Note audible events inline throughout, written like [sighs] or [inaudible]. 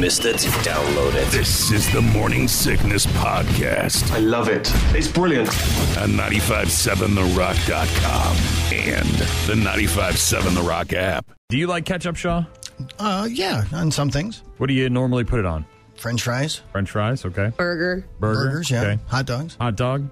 missed it, download it. This is the Morning Sickness Podcast I love it. It's brilliant. on 957therock.com and the 957 The Rock app. Do you like ketchup, Shaw? Uh, yeah, on some things. What do you normally put it on? French fries, French fries, okay. Burger, Burger, burgers, yeah, okay. hot dogs, Hot dog,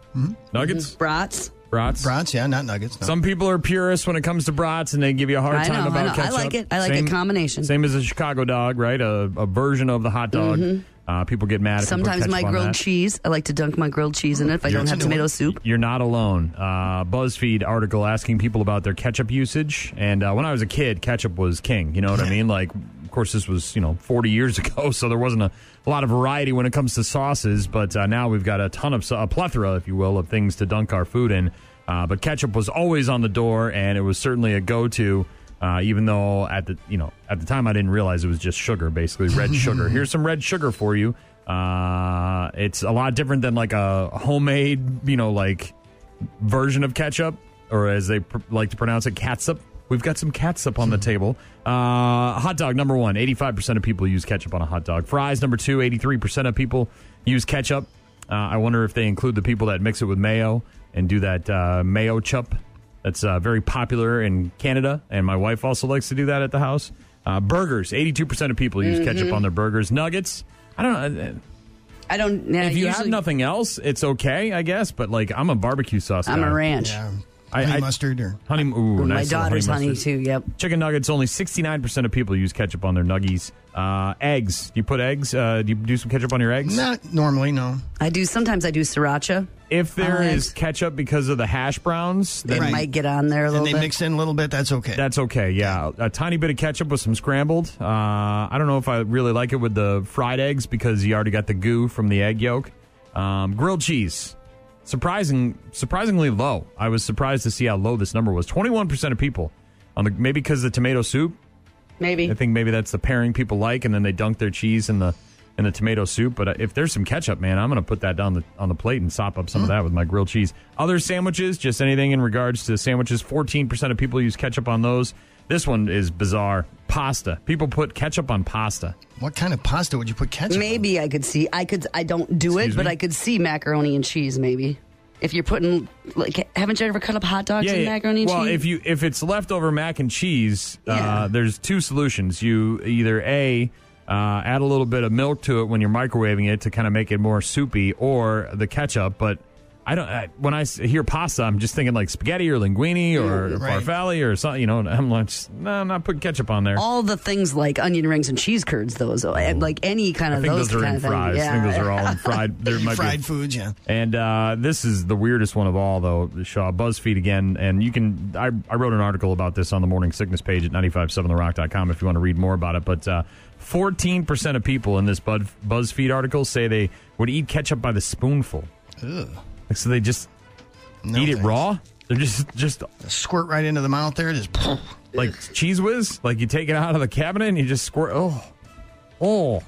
nuggets, brats. Brats. brats, yeah, not nuggets. No. Some people are purists when it comes to brats, and they give you a hard I time know, about I know. I like it. I like Same- a combination. Same as a Chicago dog, right? A, a version of the hot dog. Uh, people get mad. If you put Sometimes my grilled that. cheese. I like to dunk my grilled cheese in it if I You're don't have tomato it. soup. You're not alone. Uh, BuzzFeed article asking people about their ketchup usage. And uh, when I was a kid, ketchup was king. You know what I mean? Like, of course, this was, you know, 40 years [laughs] ago, so there wasn't a, a lot of variety when it comes to sauces. But uh, now we've got a ton of, a plethora, if you will, of things to dunk our food in. Uh, but ketchup was always on the door, and it was certainly a go to. Uh, even though at the you know at the time I didn't realize it was just sugar, basically red [laughs] sugar. Here's some red sugar for you. Uh, it's a lot different than like a homemade, you know, like version of ketchup, or as they pr- like to pronounce it, catsup. We've got some catsup on the table. Uh, hot dog number one, 85% of people use ketchup on a hot dog. Fries number two, 83% of people use ketchup. Uh, I wonder if they include the people that mix it with mayo and do that uh, Mayochup. That's uh, very popular in Canada, and my wife also likes to do that at the house. Uh, burgers, 82% of people use ketchup on their burgers. Nuggets, I don't know. I don't. Yeah, If you have nothing else, it's okay, I guess. But like, I'm a barbecue sauce. I'm guy. a ranch. yeah, I- honey I- mustard or Honey, ooh, My nice little daughter's honey, mustard. too. Yep. Chicken nuggets. Only 69 percent of people use ketchup on their nuggies. Uh, eggs. Do you put eggs? Uh, do you do some ketchup on your eggs? not normally. No, I do. Sometimes I do sriracha. If there is eggs. ketchup because of the hash browns, It then Right. might get on there a little. Bit. And they bit. mix in a little bit. That's okay. that's okay. Yeah, a tiny bit of ketchup with some scrambled. Uh, I don't know if I really like it with the fried eggs because you already got the goo from the egg yolk. Um, grilled cheese. Surprising, surprisingly low. I was surprised to see how low this number was. Twenty-one percent of people on the maybe because the tomato soup. Maybe. I think maybe that's the pairing people like, and then they dunk their cheese in the in the tomato soup. But uh, if there's some ketchup, man, I'm going to put that down the on the plate and sop up some of that with my grilled cheese. Other sandwiches, just anything in regards to sandwiches. Fourteen percent of people use ketchup on those. This one is bizarre. Pasta. People put ketchup on pasta. what kind of pasta would you put ketchup? on? Maybe I could see. I could. I don't do Excuse it, but? I could see macaroni and cheese. Maybe if you're putting like, haven't you ever cut up hot dogs in macaroni and well, cheese? if you if it's leftover mac and cheese, Yeah. uh, there's two solutions. You either a uh, add a little bit of milk to it when you're microwaving it to kind of make it more soupy, or the ketchup. But I don't. When I, when I s- hear pasta, I'm just thinking like spaghetti or linguine or Right. farfalle or something. You know, and I'm like, just, no, I'm not putting ketchup on there. all the things like onion rings and cheese curds, those like any kind I of think those, those are kind in of things. fries. Yeah. I think those are all in fried. There [laughs] might be fried foods. Yeah, And uh, this is the weirdest one of all, though, Shaw. BuzzFeed again. And you can, I, I wrote an article about this on the morning sickness page at 957therock.com if you want to read more about it. But uh, 14% of people in this Bud, BuzzFeed article say they would eat ketchup by the spoonful. Ugh. Like, so they just No eat it raw? They're just, just Squirt right into the mouth there. Just like Cheez Whiz? Like you take it out of the cabinet and you just squirt. Oh. Oh.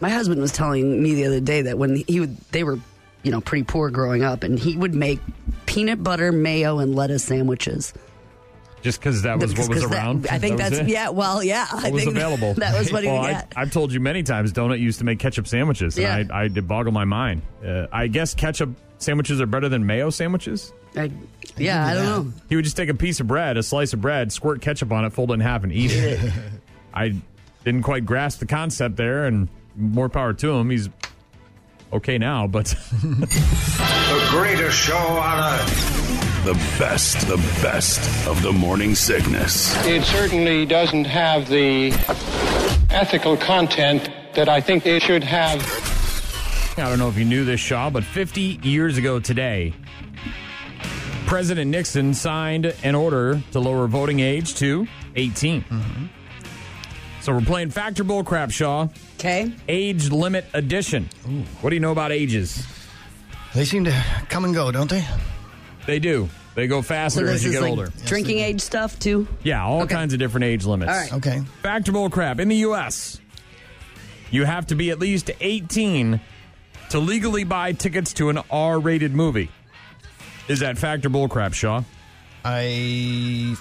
My husband was telling me the other day that when he would, they were, you know, pretty poor growing up, and he would make peanut butter, mayo, and lettuce sandwiches. Just because that was what was 'Cause that- around? I think That that's it? yeah. Well, yeah. I was think available? [laughs] That was what he well, would I, get. I've told you many times, Donut used to make ketchup sandwiches. Yeah. And I, I did boggle my mind. Uh, I guess ketchup sandwiches are better than mayo sandwiches. I, yeah, I don't know. He would just take a piece of bread, a slice of bread, squirt ketchup on it, fold it in half, and eat it. [laughs] I didn't quite grasp the concept there, and more power to him. He's okay now, but [laughs] The greatest show on earth. The best, the best of the morning sickness. It certainly doesn't have the ethical content that I think it should have. I don't know if you knew this, Shaw, but 50 years ago today, President Nixon signed an order to lower voting age to 18. Mm-hmm. So we're playing Factor Bull Crap, Shaw. Okay. Age limit edition. What do you know about ages? they seem to come and go, don't they? They do. They go faster this as you get like older. drinking age stuff too. Yeah, all Okay. kinds of different age limits. All right. Okay. Factor Bull Crap. In the U.S., you have to be at least 18 to legally buy tickets to an R rated movie. Is that Factor Bull Crap, Shaw? I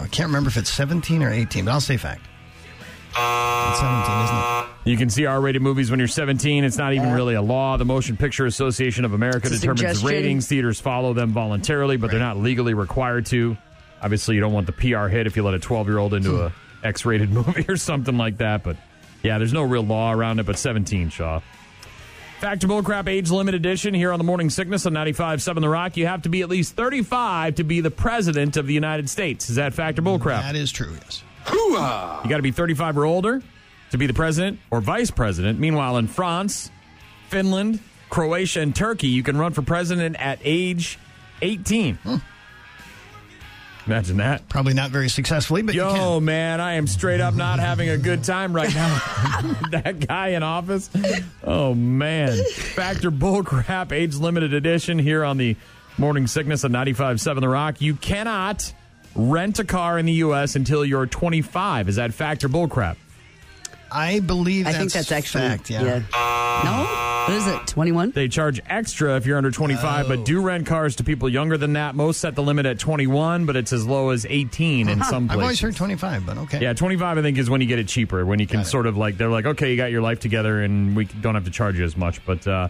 I can't remember if it's 17 or 18, but I'll say fact. It's 17, isn't it? You can see R-rated movies when you're 17. It's not even really a law. The Motion Picture Association of America It's a determines suggestion. ratings. Theaters follow them voluntarily, but they're not legally required to. Obviously, you don't want the PR hit if you let a 12-year-old into a hmm. X-rated [laughs] movie or something like that. But yeah, there's no real law around it. But 17, Shaw. Factor Bullcrap Age Limit Edition here on the Morning Sickness on 95.7 The Rock. You have to be at least 35 to be the President of the United States. Is that Factor Bullcrap? That is true, yes. You got to be 35 or older to be the president or vice president. Meanwhile, in France, Finland, Croatia, and Turkey, you can run for president at age 18. Hmm. Imagine that. Probably not very successfully, but you Yo, man, I am straight up not having a good time right now. [laughs] that guy in office. Oh, man. Factor Bullcrap Age Limited Edition here on the Morning Sickness of 95.7 The Rock. You cannot rent a car in the U.S. until you're 25. Is that Factor Bullcrap? I believe I think that's actually fact, yeah. No, what is it? Twenty one. They charge extra if you're under 25, but do rent cars to people younger than that. Most set the limit at 21, but it's as low as 18 in some I've always places. heard 25, but okay. Yeah, 25 I think is when you get it cheaper, when you can sort of like they're like, "Okay, you got your life together and we don't have to charge you as much." But uh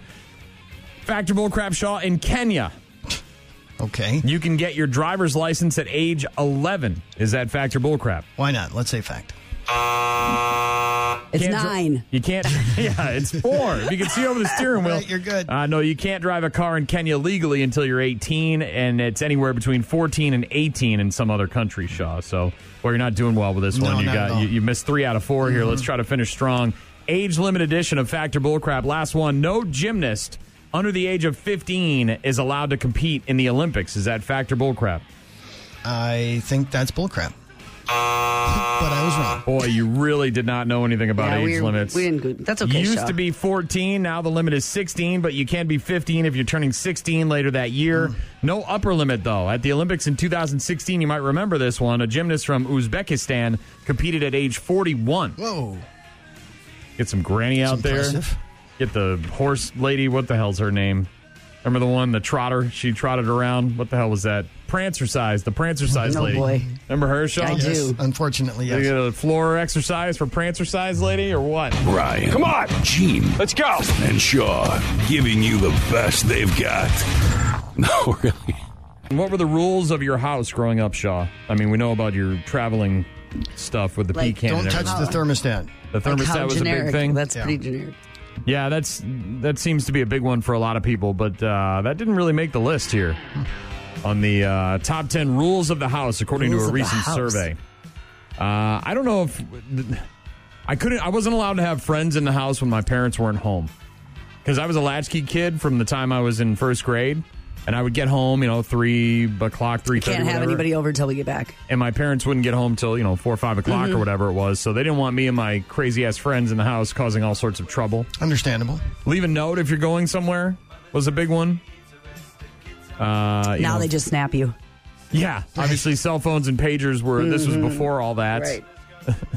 Factor Bullcrap Shaw in Kenya, Okay. you can get your driver's license at age 11. Is that fact Factor Bullcrap? Why not? Let's say fact. It's Can't dri- nine. you can't. [laughs] Yeah, it's four. If you can see over the steering wheel, Right, you're good. Uh, no, you can't drive a car in Kenya legally until you're 18, and it's anywhere between 14 and 18 in some other countries, Shaw. So, well, you're not doing well with this No, one. You not at got all. you, you missed three out of 4 here. Let's try to finish strong. Age limit edition of Factor Bullcrap. Last one. No gymnast under the age of 15 is allowed to compete in the Olympics. Is that Factor Bullcrap? I think that's bullcrap. But I was wrong. Boy, you really did not know anything about Yeah, age we- limits. we didn't go- that's okay, Used Shaw. to be 14. Now the limit is 16, but you can be 15 if you're turning 16 later that year. Hmm. No upper limit, though. At the Olympics in 2016, you might remember this one. A gymnast from Uzbekistan competed at age 41. Whoa. Get some granny out there. Get the horse lady. What the hell's her name? Remember the one, the trotter? She trotted around. What the hell was that? Prancercise. The Prancercise Oh, lady. boy. Remember her, Sean? I do. Unfortunately, They yes. get a floor exercise for Prancercise lady or what? Ryan. Come on. Gene. Let's go. And Shaw giving you the best they've got. [laughs] No, really. And What were the rules of your house growing up, Shaw? I mean, we know about your traveling stuff with the Like, pecan. Don't and touch everything. the thermostat. the thermostat how was generic. a big thing. That's Yeah. pretty generic. Yeah, that's that seems to be a big one for a lot of people, but uh, that didn't really make the list here on the uh, top ten rules of the house according Rules to a recent survey. Uh, I don't know if I couldn't. I wasn't allowed to have friends in the house when my parents weren't home because I was a latchkey kid from the time I was in first grade. And I would get home, you know, three o'clock, three thirty. Can't have anybody over until we get back. and my parents wouldn't get home till you know four or five o'clock Mm-hmm. or whatever it was. So they didn't want me and my crazy ass friends in the house causing all sorts of trouble. Understandable. Leave a note if you're going somewhere was a big one. Uh, you Now know, they just snap you. yeah, obviously cell phones and pagers were. This was before all that. Right.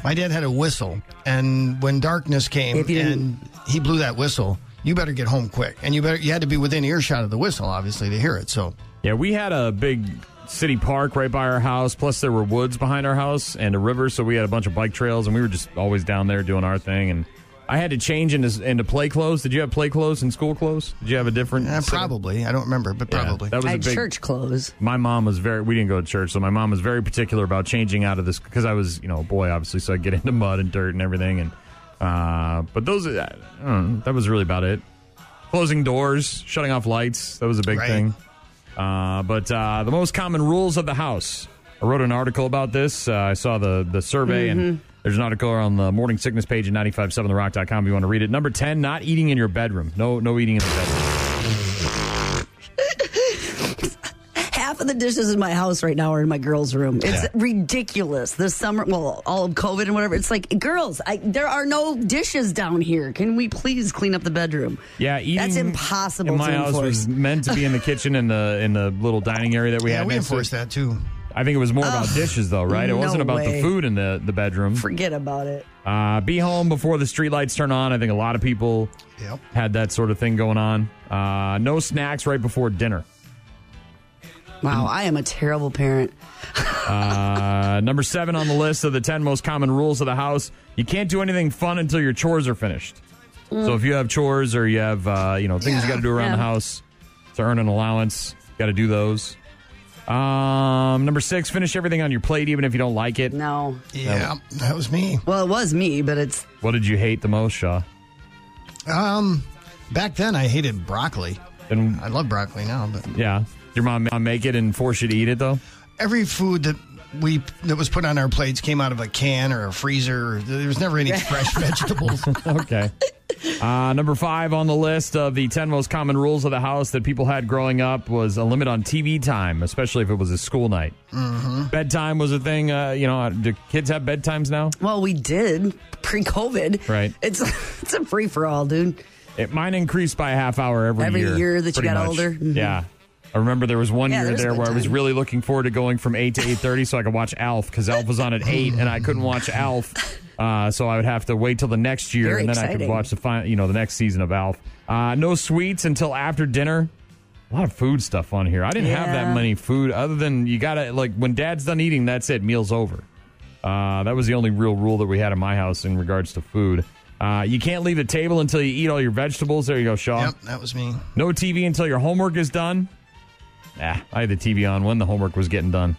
My dad had a whistle, and when darkness came If you didn't- and he blew that whistle, you better get home quick. And you better you had to be within earshot of the whistle, obviously, to hear it. So Yeah, we had a big city park right by our house. Plus, there were woods behind our house and a river, so we had a bunch of bike trails, and we were just always down there doing our thing. And I had to change into into play clothes. Did you have play clothes and school clothes? Did you have a different? eh, probably, I don't remember, but Yeah, probably. that was I a had big church clothes. my mom was very we didn't go to church so my mom was very particular about changing out of this because i was you know a boy obviously so i get into mud and dirt and everything and uh but those I don't know, that was really about it. Closing doors shutting off lights that was a big Right. thing. Uh but uh the most common rules of the house. I wrote an article about this. Uh, i saw the the survey and there's an article on the morning sickness page at 957therock.com if you want to read it. Number 10 not eating in your bedroom. No no eating in the bedroom of the dishes in my house right now are in my girls' room. It's Yeah. ridiculous. This summer, well, all of COVID and whatever. It's like, girls, I, there are no dishes down here. Can we please clean up the bedroom? Yeah, eating That's impossible In my to house was meant to be in the kitchen in the in the little dining area that we yeah, had. we next enforced that too. I think it was more about dishes, though, right? It no wasn't about the food in the the bedroom. Forget about it. Uh, be home before the streetlights turn on. I think a lot of people Yep. had that sort of thing going on. Uh, no snacks right before dinner. Wow, I am a terrible parent. [laughs] Uh, number seven on the list of the 10 most common rules of the house you can't do anything fun until your chores are finished. So if you have chores or you have, uh, you know, things you got to do around Yeah. the house to earn an allowance, you got to do those. Um, number six, finish everything on your plate, even if you don't like it. No. Yeah, that was me. Well, it was me, but it's What did you hate the most, Shaw? Um, back then I hated broccoli. And I love broccoli now, but yeah, your mom mom make it and force you to eat it though. every food that we that was put on our plates came out of a can or a freezer. There was never any [laughs] fresh vegetables. [laughs] Okay. Uh, number five on the list of the 10 most common rules of the house that people had growing up was a limit on TV time, especially if it was a school night. Mm-hmm. Bedtime was a thing. Uh, you know, do kids have bedtimes now? well, we did pre-COVID. Right. It's [laughs] it's a free for all, dude. It, mine increased by a half hour every, Every year. year that you pretty got much. older? Mhm. Yeah. I remember there was one Yeah, year there's there where I was really looking forward to going from 8 to 8.30 so I could watch Alf because Alf was on at 8 and I couldn't watch [laughs] Alf. Uh, so I would have to wait till the next year Very and then I could watch the final, you know, the next season of Alf. Uh, no sweets until after dinner. A lot of food stuff on here. I didn't have that many food other than you got to, like, when dad's done eating, that's it. Meal's over. Uh, that was the only real rule that we had in my house in regards to food. Uh, you can't leave the table until you eat all your vegetables. There you go, Shaw. yep, that was me. No TV until your homework is done. Nah, I had the TV on when the homework was getting done.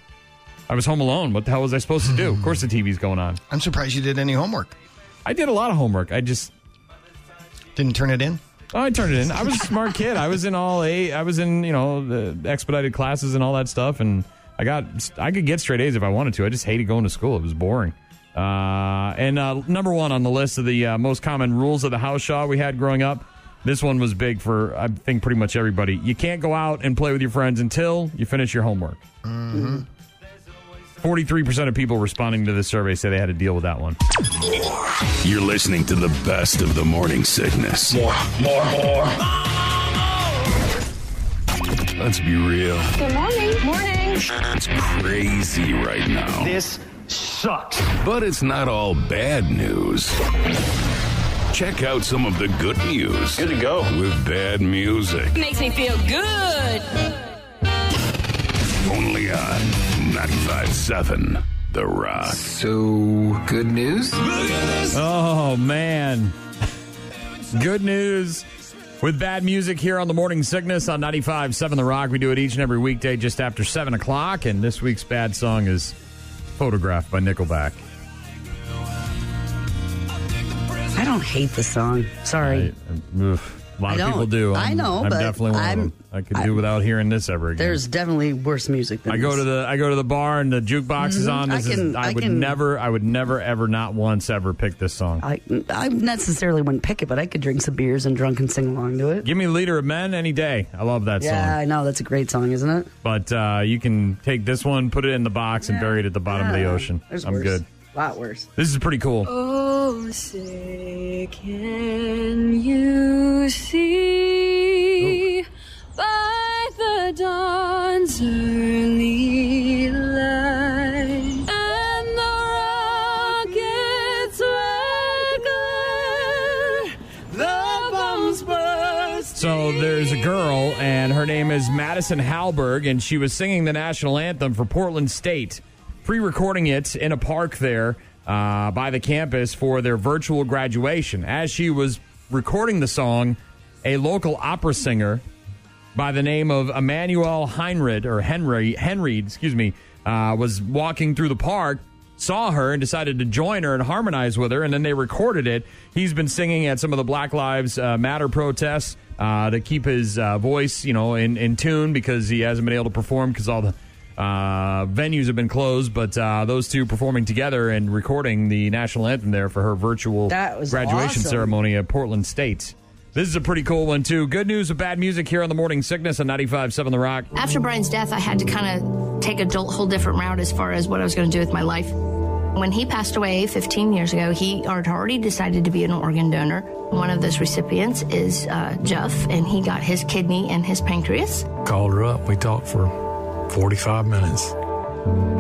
I was home alone. What the hell was I supposed to do? Of course, the TV's going on. I'm surprised you did any homework. I did a lot of homework. I just, Didn't turn it in. oh, I turned it in. I was a smart kid. I was in all eight. I was in, you know, the expedited classes and all that stuff. And I got, I could get straight A's if I wanted to. I just hated going to school. It was boring. Uh, and uh, number one on the list of the uh, most common rules of the house Shaw we had growing up. This one was big for I think pretty much everybody. You can't go out and play with your friends until you finish your homework. Forty-three percent of people responding to this survey say they had to deal with that one. You're listening to the best of the morning sickness. More, more, more. Let's be real. Good morning. Morning. It's crazy right now. This sucks. But it's not all bad news. Check out some of the good news. Good to go. With bad music. Makes me feel good. Only on 95.7 The Rock. So, good news? Oh man. Good news. With bad music here on the Morning Sickness on 95.7 The Rock. We do it each and every weekday just after 7 o'clock. And this week's bad song is Photographed by Nickelback. I don't hate the song. Sorry. I- oof. a lot I of don't. people do. I I'm- know, I'm but definitely one I'm- of them. I could I- do without hearing this ever again. There's definitely worse music than I go this. to the I go to the bar and the jukebox is Mhm. on. I This is can- I I would can- never I would never ever not once ever pick this song. I I necessarily wouldn't pick it, but I could drink some beers and drunk and sing along to it. Give me Leader of Men any day. I love that song. Yeah, song. I know that's a great song, isn't it? But uh, you can take this one, put it in the box, and bury it at the bottom of the Yeah, ocean. There's I'm worse. good. A lot worse. This is pretty cool. Oh, say can you see by the dawn's early light and the rocket's red the bombs burst. So there's a girl, and her name is Madison Halberg, and she was singing the national anthem for Portland State, pre-recording it in a park there uh, by the campus for their virtual graduation. As she was recording the song, a local opera singer by the name of Emmanuel Heinrich or Henry Henry, excuse me, uh, was walking through the park, saw her and decided to join her and harmonize with her, and then they recorded it. He's been singing at some of the Black Lives uh, Matter protests uh, to keep his uh, voice, you know, in, in tune because he hasn't been able to perform because all the uh, venues have been closed. But uh, those two performing together and recording the national anthem there for her virtual That was graduation awesome. ceremony at Portland State. This is a pretty cool one, too. Good news with bad music here on the Morning Sickness on 95.7 The Rock. After Brian's death, I had to kind of take a whole different route as far as what I was going to do with my life. When he passed away 15 years ago, he had already decided to be an organ donor. One of those recipients is uh, Jeff, and he got his kidney and his pancreas. Called her up. We talked for 45 minutes.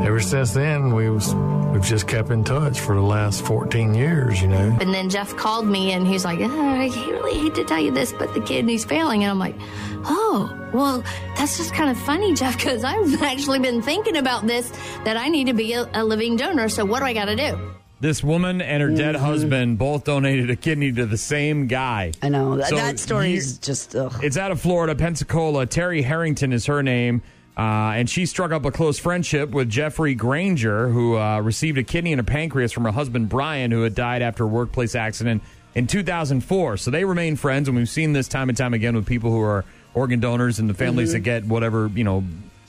ever since then, we was we've just kept in touch for the last 14 years. You know. And then Jeff called me and he's like, oh, I really hate to tell you this, but the kidney's failing. And I'm like, oh, well, that's just kind of funny, Jeff, because I've [laughs] actually been thinking about this that I need to be a, a living donor. So what do I got to do? This woman and her dead mm-hmm. husband both donated a kidney to the same guy. I know. That, So that story is just. Ugh. It's out of Florida, Pensacola. Terry Harrington is her name. Uh, and she struck up a close friendship with Jeffrey Granger, who uh, received a kidney and a pancreas from her husband Brian, who had died after a workplace accident in 2004. So they remain friends, and we've seen this time and time again with people who are organ donors and the families that get whatever you know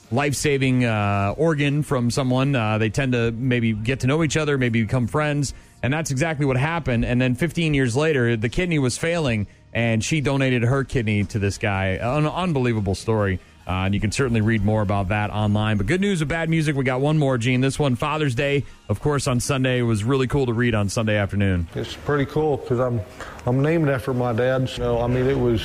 life-saving uh, organ from someone. Uh, they tend to maybe get to know each other, maybe become friends, and that's exactly what happened. And then 15 years later, the kidney was failing, and she donated her kidney to this guy. An unbelievable story. Uh, and you can certainly read more about that online. But good news with bad music. We got one more, Gene. This one, Father's Day, of course, on Sunday. It was really cool to read on Sunday afternoon. It's pretty cool because I'm I'm named after my dad. So I mean, it was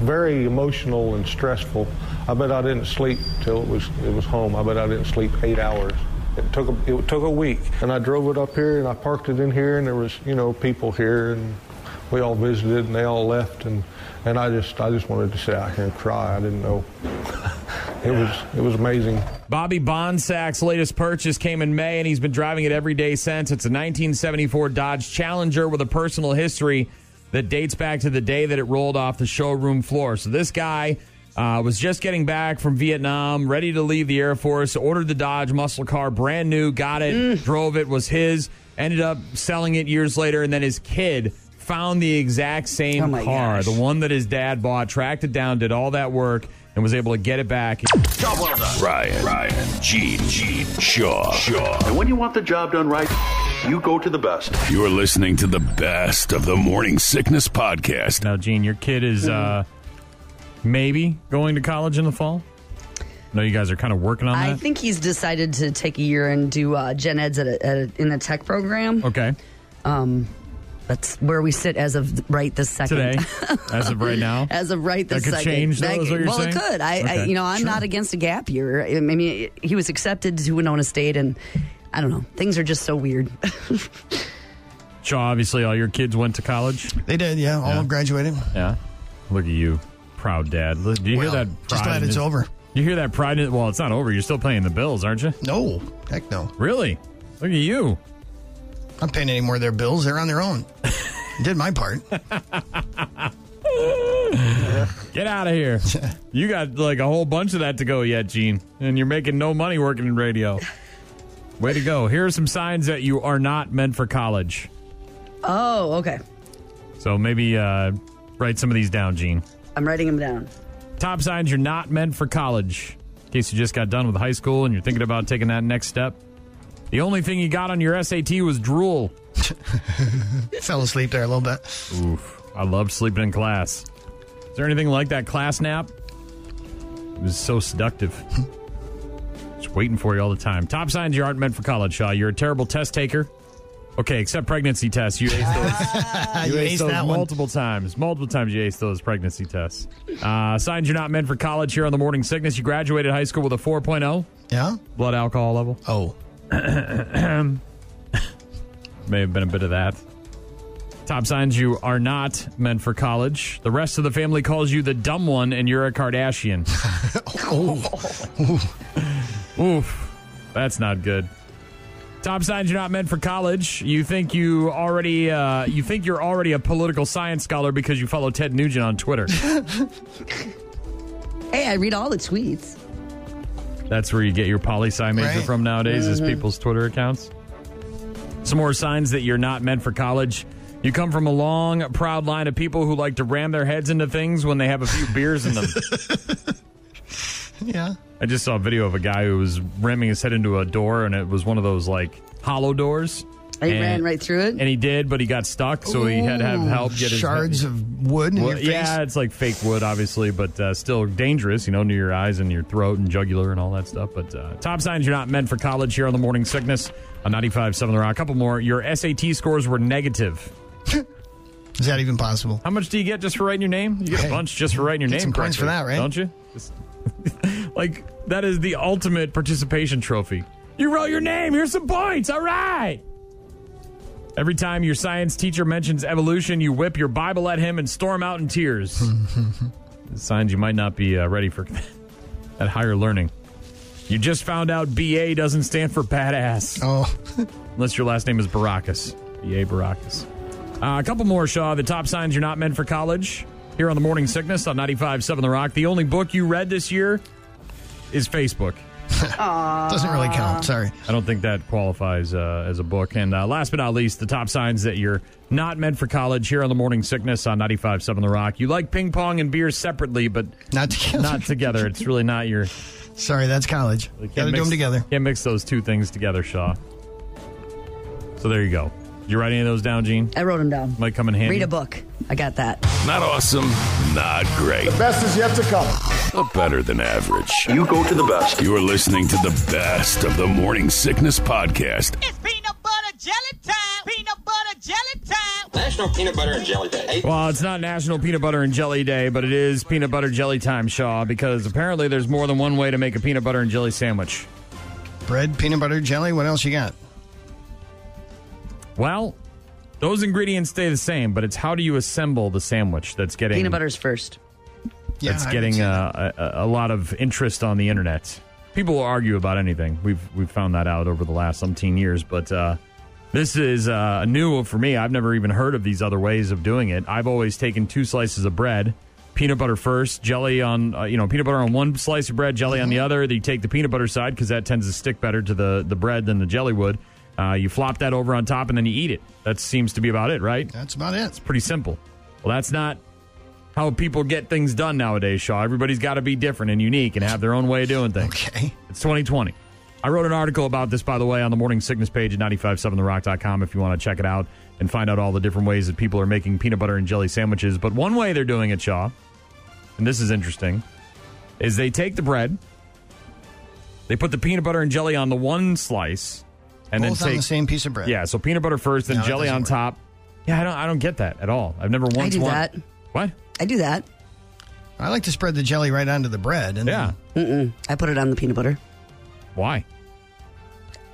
very emotional and stressful. I bet I didn't sleep till it was it was home. I bet I didn't sleep eight hours. It took a, it took a week, and I drove it up here and I parked it in here, and there was you know people here, and we all visited, and they all left, and and I just I just wanted to sit out here and cry. I didn't know. [laughs] it was it was amazing. Bobby Bonsack's latest purchase came in May, and he's been driving it every day since. It's a 1974 Dodge Challenger with a personal history that dates back to the day that it rolled off the showroom floor. So this guy uh, was just getting back from Vietnam, ready to leave the Air Force, ordered the Dodge muscle car, brand new, got it, drove it, was his, ended up selling it years later, and then his kid found the exact same Oh car, gosh. the one that his dad bought, tracked it down, did all that work, and was able to get it back. Job well done. Ryan, Ryan, Gene, Gene, Shaw, Shaw. And when you want the job done right, you go to the best. You're listening to the best of the Morning Sickness Podcast. Now, Gene, your kid is uh, maybe going to college in the fall. I know you guys are kind of working on that. I think he's decided to take a year and do uh, gen eds at a, at a, in a tech program. okay, Um, that's where we sit as of right this second. today, [laughs] as of right now. As of right this That could second. change, though, is what you're well, saying? it could. I, I you know, I'm not against a gap year. I mean, he was accepted to Winona State, and I don't know. Things are just so weird. [laughs] so obviously, all your kids went to college. They did, yeah. All Yeah. graduated. Yeah, look at you, proud dad. Do you Well, hear that? just pride glad in it's his- over. You hear that pride? In, well, it's not over. You're still paying the bills, aren't you? No, heck no. Really? Look at you. I'm not paying any more of their bills. They're on their own. [laughs] did my part. Get out of here. [laughs] you got like a whole bunch of that to go yet, Gene, and you're making no money working in radio. Way to go. Here are some signs that you are not meant for college. oh, okay. So maybe uh, write some of these down, Gene. I'm writing them down. Top signs you're not meant for college. In case you just got done with high school and you're thinking about taking that next step. The only thing you got on your SAT was drool. [laughs] Fell asleep there a little bit. Oof. I loved sleeping in class. Is there anything like that class nap? It was so seductive. [laughs] Just waiting for you all the time. Top signs you aren't meant for college, Shaw. You're a terrible test taker. Okay, except pregnancy tests. You aced those. [laughs] you aced aced those that one. multiple times. Multiple times you aced those pregnancy tests. Uh, signs you're not meant for college here on the Morning Sickness. You graduated high school with a 4.0 Yeah? blood alcohol level. Oh. [coughs] May have been a bit of that. Top signs you are not meant for college. The rest of the family calls you the dumb one and you're a Kardashian. [laughs] Oof. That's not good. Top signs you're not meant for college. You think you already uh, you think you're already a political science scholar because you follow Ted Nugent on Twitter. [laughs] Hey, I read all the tweets. That's where you get your poli sci major Right. from nowadays, is Mhm. people's Twitter accounts. Some more signs that you're not meant for college. You come from a long, proud line of people who like to ram their heads into things when they have a few beers in them. [laughs] Yeah. I just saw a video of a guy who was ramming his head into a door, and it was one of those like hollow doors. He ran right through it. And he did, but he got stuck, so he had to have help get his shards of wood in Well, your face. Yeah, it's like fake wood, obviously, but uh, still dangerous, you know, near your eyes and your throat and jugular and all that stuff. But uh, top signs you're not meant for college here on the Morning Sickness on 95.7 The Rock. A couple more. Your SAT scores were negative. [laughs] Is that even possible? How much do you get just for writing your name? You get Hey, a bunch just for writing your get name. some points for that, right? Don't you? Just- [laughs] like, that is the ultimate participation trophy. You wrote your name. Here's some points. All right. Every time your science teacher mentions evolution, you whip your Bible at him and storm out in tears. [laughs] Signs you might not be uh, ready for [laughs] that higher learning. You just found out BA doesn't stand for badass. Oh. [laughs] Unless your last name is Baracus. BA Baracus. Uh, a couple more, Shaw. The top signs you're not meant for college. Here on the Morning Sickness on 95.7 The Rock. The only book you read this year is Facebook. [laughs] Doesn't really count. Sorry. I don't think that qualifies uh, as a book. And uh, last but not least, the top signs that you're not meant for college here on the Morning Sickness on 95.7 The Rock. You like ping pong and beer separately, but not together. Not together. It's really not your. [laughs] Sorry, that's college. Can't Got to do them together. Can't mix those two things together, Shaw. So there you go. You write any of those down, Gene? I wrote them down. Might come in handy. Read a book. I got that. Not awesome, not great. The best is yet to come. But better than average. You go to the best. You're listening to the best of the Morning Sickness Podcast. It's peanut butter jelly time. Peanut butter jelly time. National Peanut Butter and Jelly Day. Well, it's not National Peanut Butter and Jelly Day, but it is Peanut Butter Jelly Time, Shaw, because apparently there's more than one way to make a peanut butter and jelly sandwich. Bread, peanut butter, jelly. What else you got? Well, those ingredients stay the same, but it's how do you assemble the sandwich that's getting Peanut butter's first. Yeah, that's I getting say uh, a, a lot of interest on the internet. People will argue about anything. We've we've found that out over the last umpteen years, but uh, this is uh, new for me. I've never even heard of these other ways of doing it. I've always taken two slices of bread, peanut butter first, jelly on uh, you know peanut butter on one slice of bread, jelly on the other. Then you take the peanut butter side because that tends to stick better to the the bread than the jelly would. Uh, you flop that over on top and then you eat it. That seems to be about it, right? That's about it. It's pretty simple. Well, that's not how people get things done nowadays, Shaw. Everybody's got to be different and unique and have their own way of doing things. Okay. It's 2020. I wrote an article about this, by the way, on the Morning Sickness page at 957therock.com if you want to check it out and find out all the different ways that people are making peanut butter and jelly sandwiches. But one way they're doing it, Shaw, and this is interesting, is they take the bread, they put the peanut butter and jelly on the one slice, and Both then on take the same piece of bread. yeah, so peanut butter first, then No, jelly on work. top. Yeah, I don't I don't get that at all. I've never once I do want- that. What? I do that. I like to spread the jelly right onto the bread. And Yeah. Mm-mm. I put it on the peanut butter. Why?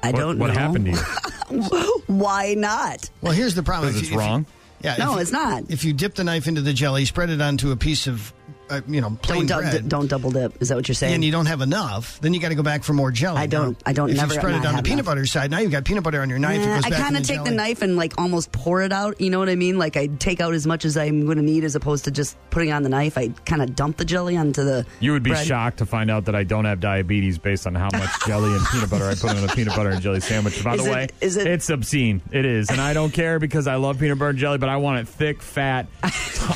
I What- don't know. what know. happened to you? [laughs] Why not? Well, here's the problem. Because it's you- if you- wrong? yeah. No, you- it's not. If you dip the knife into the jelly, spread it onto a piece of, uh, you know, plain Don't, dou- bread. don't double dip. Is that what you're saying? and you don't have enough, then you got to go back for more jelly. I don't- I don't If never you spread it on the peanut enough. butter side, now you've got peanut butter on your knife. it goes I kind of the take the knife and like almost pour it out. You know what I mean? Like I take out as much as I'm going to need, as opposed to just putting on the knife. I kind of dump the jelly onto the. You would be bread. shocked to find out that I don't have diabetes based on how much jelly and peanut butter I put in a peanut butter and jelly sandwich. By Is the it- way, is it- it's obscene. It is. And I don't care because I love peanut butter and jelly, but I want it thick, fat.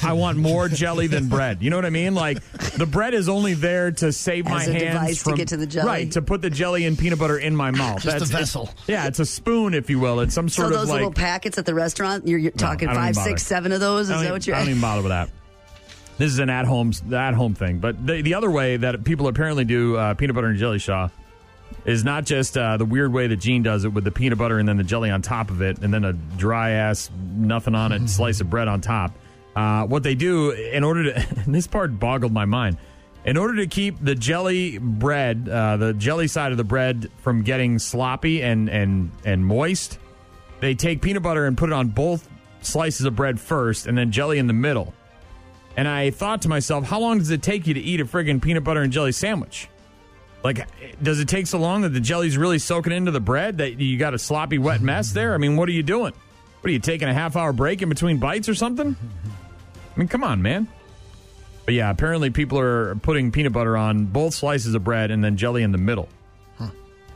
I want more jelly than bread. You know what I mean? Like the bread is only there to save my As a hands device to from get to the jelly. Right, to put the jelly and peanut butter in my mouth. Just a it's- vessel. yeah, it's a spoon, if you will. It's some So sort those of like little packets at the restaurant, you're, you're talking I don't five, even six, bother. seven of those. Is that even- what you're? I don't even bother with that. This is an at home at home thing. But the, the other way that people apparently do uh, peanut butter and jelly shaw is not just uh, the weird way that Gene does it with the peanut butter and then the jelly on top of it, and then a dry ass nothing on it [laughs] slice of bread on top. Uh, what they do in order to [laughs] this part boggled my mind. In order to keep the jelly bread, uh, the jelly side of the bread from getting sloppy and and and moist, they take peanut butter and put it on both slices of bread first, and then jelly in the middle. And I thought to myself, how long does it take you to eat a friggin' peanut butter and jelly sandwich? Like, does it take so long that the jelly's really soaking into the bread that you got a sloppy, wet mess there? I mean, what are you doing? What are you taking a half hour break in between bites or something? I mean, come on, man. But yeah, apparently people are putting peanut butter on both slices of bread and then jelly in the middle.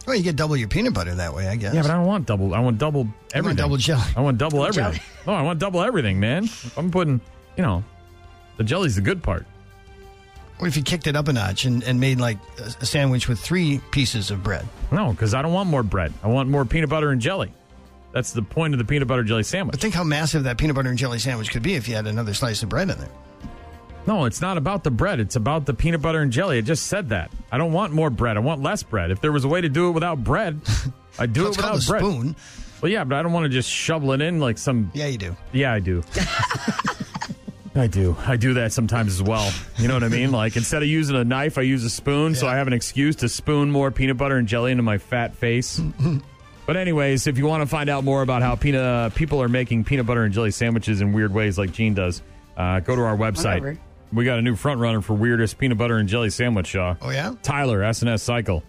Well, you get double your peanut butter that way, I guess. Yeah, but I don't want double. I want double everything. double jelly. I want double [laughs] Double everything. No, I want double everything, man. I'm putting, you know, the jelly's the good part. What if you kicked it up a notch and, and made like a, a sandwich with three pieces of bread? No, because I don't want more bread. I want more peanut butter and jelly. That's the point of the peanut butter jelly sandwich. But think how massive that peanut butter and jelly sandwich could be if you had another slice of bread in there. No, it's not about the bread. It's about the peanut butter and jelly. I just said that. I don't want more bread. I want less bread. If there was a way to do it without bread, [laughs] I'd do it without a bread. spoon. Well, yeah, but I don't want to just shovel it in like some. Yeah, you do. Yeah, I do. [laughs] I do. I do that sometimes as well. You know what I mean? Like instead of using a knife, I use a spoon, so I have an excuse to spoon more peanut butter and jelly into my fat face. [laughs] but anyways, if you want to find out more about how peanut people are making peanut butter and jelly sandwiches in weird ways, like Gene does, uh, go to our website. Whatever. We got a new front runner for weirdest peanut butter and jelly sandwich, Shaw. Oh, yeah? Tyler, SNS Cycle.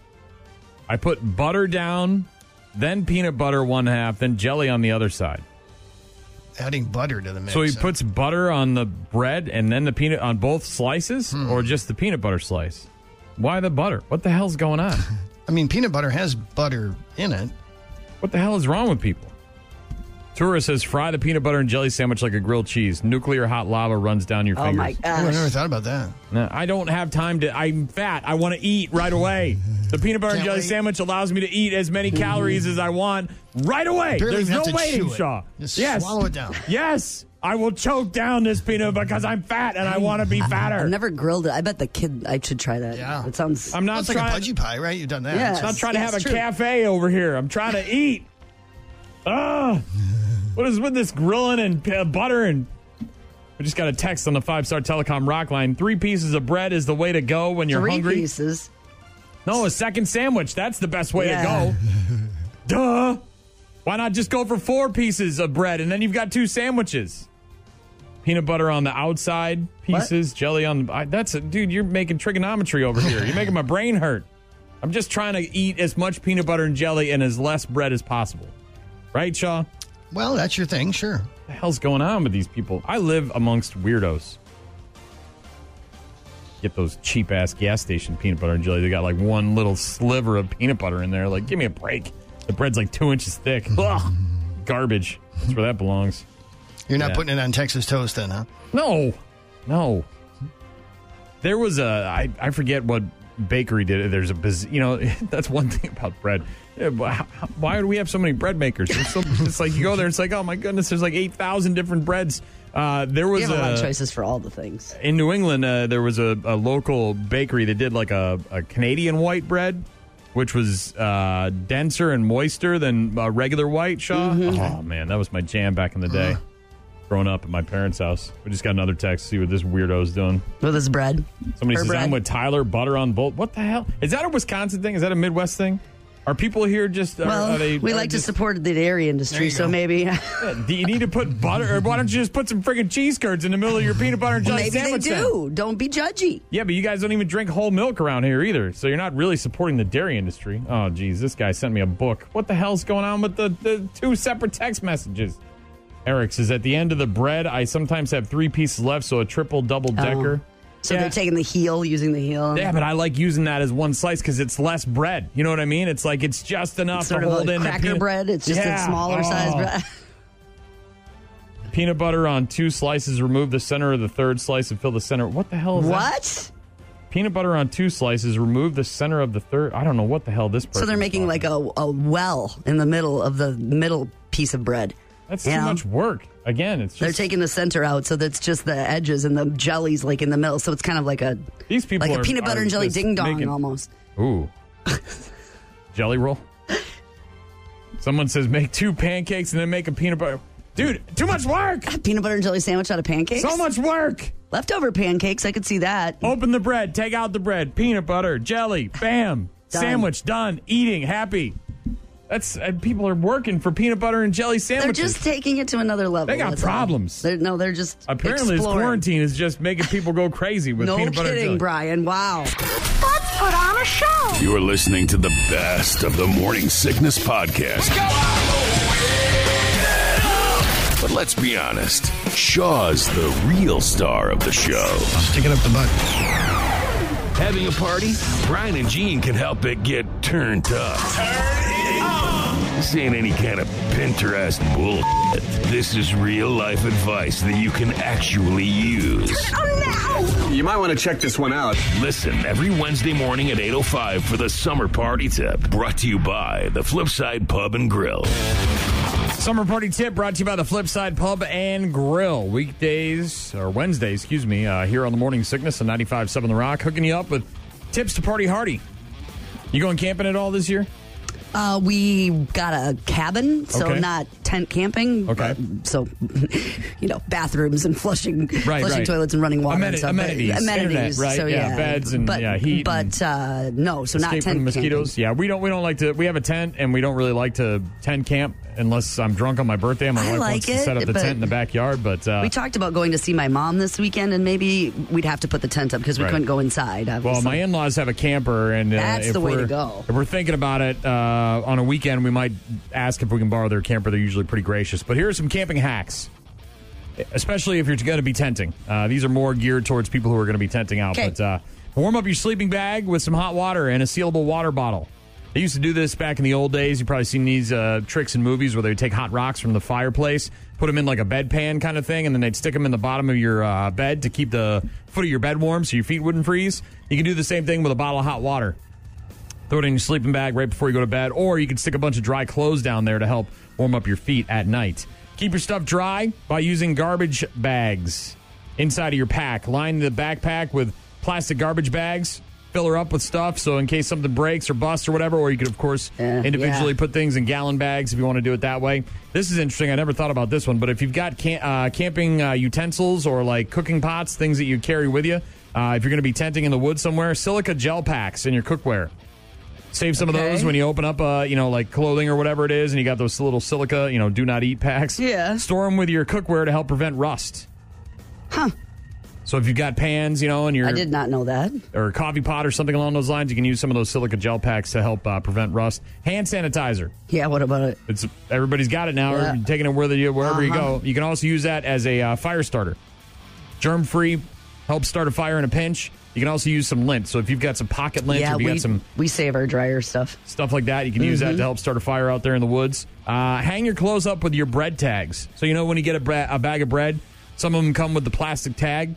I put butter down, then peanut butter one half, then jelly on the other side. Adding butter to the mix. So he huh? puts butter on the bread and then the peanut on both slices, Hmm. or just the peanut butter slice? Why the butter? What the hell's going on? [laughs] I mean, peanut butter has butter in it. What the hell is wrong with people? Tourist says fry the peanut butter and jelly sandwich like a grilled cheese. Nuclear hot lava runs down your Oh fingers. my Oh, I never thought about that. No, I don't have time to. I'm fat. I want to eat right away. The peanut butter and Can't jelly wait. sandwich allows me to eat as many calories as I want right away. There's no have to waiting. Shaw. Just yes. swallow it down. Yes. I will choke down this peanut because I'm fat and I want to be fatter. I've never grilled it. I bet the kid. I should try that. Yeah. it sounds. I'm not That's like a pudgy pie, right? You've done that. Yeah. I'm not trying to have a true. cafe over here. I'm trying to eat. Ah, what is with this grilling and uh, butter and? We just got a text on the five star telecom rock line. Three pieces of bread is the way to go when you're Three hungry. pieces. No, a second sandwich. That's the best way Yeah. to go. [laughs] Duh. Why not just go for four pieces of bread and then you've got two sandwiches? Peanut butter on the outside pieces, jelly on the. I, that's a, dude. You're making trigonometry over here. You're making my [laughs] brain hurt. I'm just trying to eat as much peanut butter and jelly and as less bread as possible. Right, Shaw? Well, that's your thing, sure. the hell's going on with these people? I live amongst weirdos. Get those cheap ass gas station peanut butter and jelly. They got like one little sliver of peanut butter in there. Like, give me a break. The bread's like two inches thick. Ugh. Garbage. That's where that belongs. You're not Yeah. putting it on Texas toast then, huh? No, no. There was a I, I forget what bakery did it. There's a biz, you know [laughs] that's one thing about bread. Yeah, but how- how- why do we have so many bread makers? There's so, it's like you go there, it's like oh my goodness, there's like eight thousand different breads. Uh, there was We have a lot of choices for all the things. in New England. Uh, there was a, a local bakery that did like a, a Canadian white bread. Which was uh, denser and moister than regular white, Shaw. Oh man, that was my jam back in the day. Growing up at my parents' house, we just got another text. See what this weirdo's doing. With his bread. Somebody Her says, bread. I'm with Tyler, butter on bolt. What the hell? Is that a Wisconsin thing? Is that a Midwest thing? Are people here just. Are, Well, are they, we like to support the dairy industry, so go. maybe Yeah, [laughs] Do you need to put butter, or why don't you just put some friggin' cheese curds in the middle of your peanut butter and jelly maybe they sandwich? then? do. Don't be judgy. Yeah, but you guys don't even drink whole milk around here either, so you're not really supporting the dairy industry. Oh, geez, this guy sent me a book. What the hell's going on with the, the two separate text messages? Eric says, at the end of the bread, I sometimes have three pieces left, so a triple double oh. decker. So Yeah. they're taking the heel, using the heel. Yeah, but I like using that as one slice because it's less bread. You know what I mean? It's like it's just enough It's sort to of hold a in the cracker peanut- bread. It's just Yeah. a smaller size Oh. bread. [laughs] Peanut butter on two slices. Remove the center of the third slice and fill the center. What the hell is that? What? Peanut butter on two slices. Remove the center of the third. I don't know what the hell this. So they're making like a, a well in the middle of the middle piece of bread. That's You too much work. Again, it's just, They're taking the center out, so that's just the edges and the jellies like in the middle. So it's kind of like a these people like are, a peanut butter and jelly ding dong making- almost. Ooh, jelly roll. Someone says make two pancakes and then make a peanut butter. Dude, too much work. Peanut butter and jelly sandwich out of pancakes. So much work. leftover pancakes. I could see that. Open the bread, take out the bread, peanut butter, jelly, bam, Done. sandwich done, eating, happy. That's uh, people are working for peanut butter and jelly sandwiches. They're sandwiches. just taking it to another level. They got that's all. problems. They're, no, they're just Apparently, this exploring. quarantine is just making people go crazy with [laughs] No peanut butter and kidding, jelly. Brian. Wow. Let's put on a show. You're listening to the best of the Morning Sickness Podcast. But let's be honest, Shaw's the real star of the show. Sticking up the butt. Having a party? Brian and Gene can help it get turned up. This ain't any kind of Pinterest bullshit. This is real life advice that you can actually use. Oh no! You might want to check this one out. Listen every Wednesday morning at 8.05 for the Summer Party Tip. Brought to you by the Flipside Pub and Grill. Summer party tip brought to you by the Flipside Pub and Grill. Weekdays, or Wednesdays, excuse me, uh, here on the Morning Sickness on 95.7 The Rock, hooking you up with tips to party hardy. You going camping at all this year? Uh, we got a cabin, so Okay. not tent camping. Okay. Uh, so, [laughs] you know, bathrooms and flushing, Right, flushing right. toilets and running water Ameni- and stuff. amenities, But, amenities, internet, right, So yeah, yeah, beds and, but, yeah, heat But uh, no, so not Escape tent from mosquitoes. Yeah, we don't. We don't like to. We have a tent, and we don't really like to tent camp unless I'm drunk on my birthday. and My I wife like wants to it, set up the but- tent in the backyard, but uh, we talked about going to see my mom this weekend, and maybe we'd have to put the tent up because we Right. couldn't go inside. Well, my in-laws have a camper, and uh, That's if the way to we're- go. If we're thinking about it uh, on a weekend, we might ask if we can borrow their camper. They're usually pretty gracious. But here are some camping hacks, especially if you're going to be tenting. Uh, these are more geared towards people who are going to be tenting out. 'Kay. But uh, warm up your sleeping bag with some hot water and a sealable water bottle. They used to do this back in the old days. You've probably seen these uh, tricks in movies where they would take hot rocks from the fireplace, put them in like a bedpan kind of thing, and then they'd stick them in the bottom of your uh, bed to keep the foot of your bed warm so your feet wouldn't freeze. You can do the same thing with a bottle of hot water. Throw it in your sleeping bag right before you go to bed, or you can stick a bunch of dry clothes down there to help warm up your feet at night. Keep your stuff dry by using garbage bags inside of your pack. Line the backpack with plastic garbage bags. Fill her up with stuff so in case something breaks or busts or whatever, or you could, of course, individually yeah. put things in gallon bags if you want to do it that way. This is interesting. I never thought about this one, but if you've got cam- uh, camping uh, utensils or like cooking pots, things that you carry with you, uh, if you're going to be tenting in the woods somewhere, silica gel packs in your cookware. Save some of those when you open up, uh, you know, like clothing or whatever it is, and you got those little silica, you know, do not eat packs. Yeah. Store them with your cookware to help prevent rust. Huh. So if you've got pans, you know, and your I did not know that. or a coffee pot or something along those lines, you can use some of those silica gel packs to help uh, prevent rust. Hand sanitizer. Yeah, what about it? It's everybody's got it now. Yeah. You're taking it wherever you wherever you Uh-huh. go. You can also use that as a uh, fire starter. Germ free, helps start a fire in a pinch. You can also use some lint. So if you've got some pocket lint, yeah, or you we, got some we save our dryer stuff. stuff like that. You can use that to help start a fire out there in the woods. Uh, hang your clothes up with your bread tags. So you know when you get a, bre- a bag of bread, some of them come with the plastic tag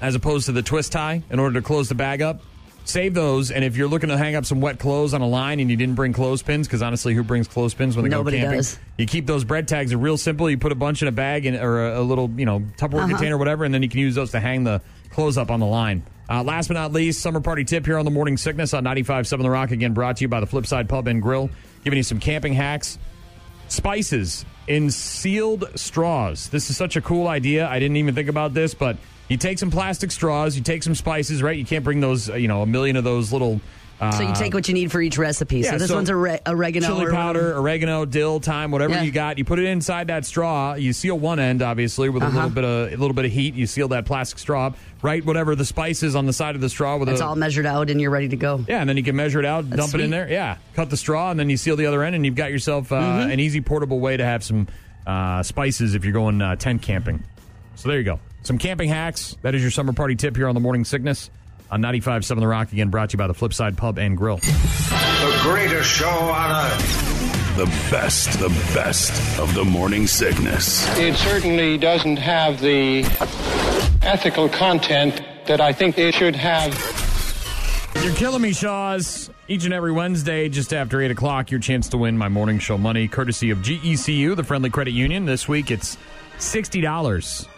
as opposed to the twist tie in order to close the bag up. Save those, and if you're looking to hang up some wet clothes on a line and you didn't bring clothespins, because honestly, who brings clothespins when they Nobody go camping? does. You keep those bread tags. They're real simple. You put a bunch in a bag and, or a, a little, you know, Tupperware Uh-huh. container, whatever, and then you can use those to hang the clothes up on the line. Uh, last but not least, summer party tip here on the Morning Sickness on 95.7 The Rock. Again, brought to you by the Flipside Pub and Grill, giving you some camping hacks. Spices in sealed straws. This is such a cool idea. I didn't even think about this, but you take some plastic straws, you take some spices, right? You can't bring those, uh, you know, a million of those little. Uh, so you take what you need for each recipe. yeah, so this so one's ore- oregano. chili powder, oregano, dill, thyme, whatever Yeah. you got. You put it inside that straw. You seal one end, obviously, with a Uh-huh. little bit of a little bit of heat. You seal that plastic straw. Write whatever the spices on the side of the straw with It's a all measured out and you're ready to go. yeah, and then you can measure it out, That's dump it in there. Yeah, cut the straw, and then you seal the other end, and you've got yourself uh, Mhm. an easy portable way to have some uh, spices if you're going uh, tent camping. So there you go. Some camping hacks. That is your summer party tip here on the Morning Sickness on 95.7 The Rock. Again, brought to you by the Flipside Pub and Grill. The greatest show on earth. The best, the best of the morning sickness. It certainly doesn't have the ethical content that I think it should have. You're killing me, Shaws. Each and every Wednesday, just after 8 o'clock, your chance to win my morning show money, courtesy of GECU, the Friendly Credit Union. This week, it's $60.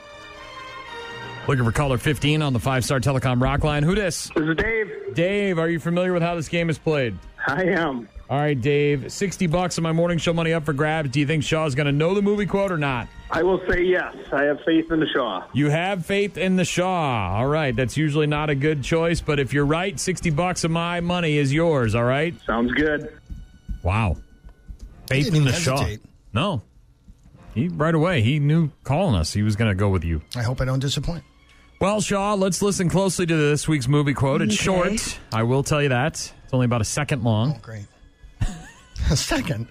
Looking for caller 15 on the five star telecom rock line. Who this? This is Dave. Dave, are you familiar with how this game is played? I am. All right, Dave. 60 bucks of my morning show money up for grabs. Do you think Shaw's going to know the movie quote or not? I will say yes. I have faith in the Shaw. You have faith in the Shaw. All right. That's usually not a good choice, but if you're right, 60 bucks of my money is yours. All right. Sounds good. Wow. Faith in the even Shaw. No. He right away, he knew calling us. He was going to go with you. I hope I don't disappoint. Well, Shaw, let's listen closely to this week's movie quote. It's Okay. short. I will tell you that. It's only about a second long. Oh, great. [laughs] A second.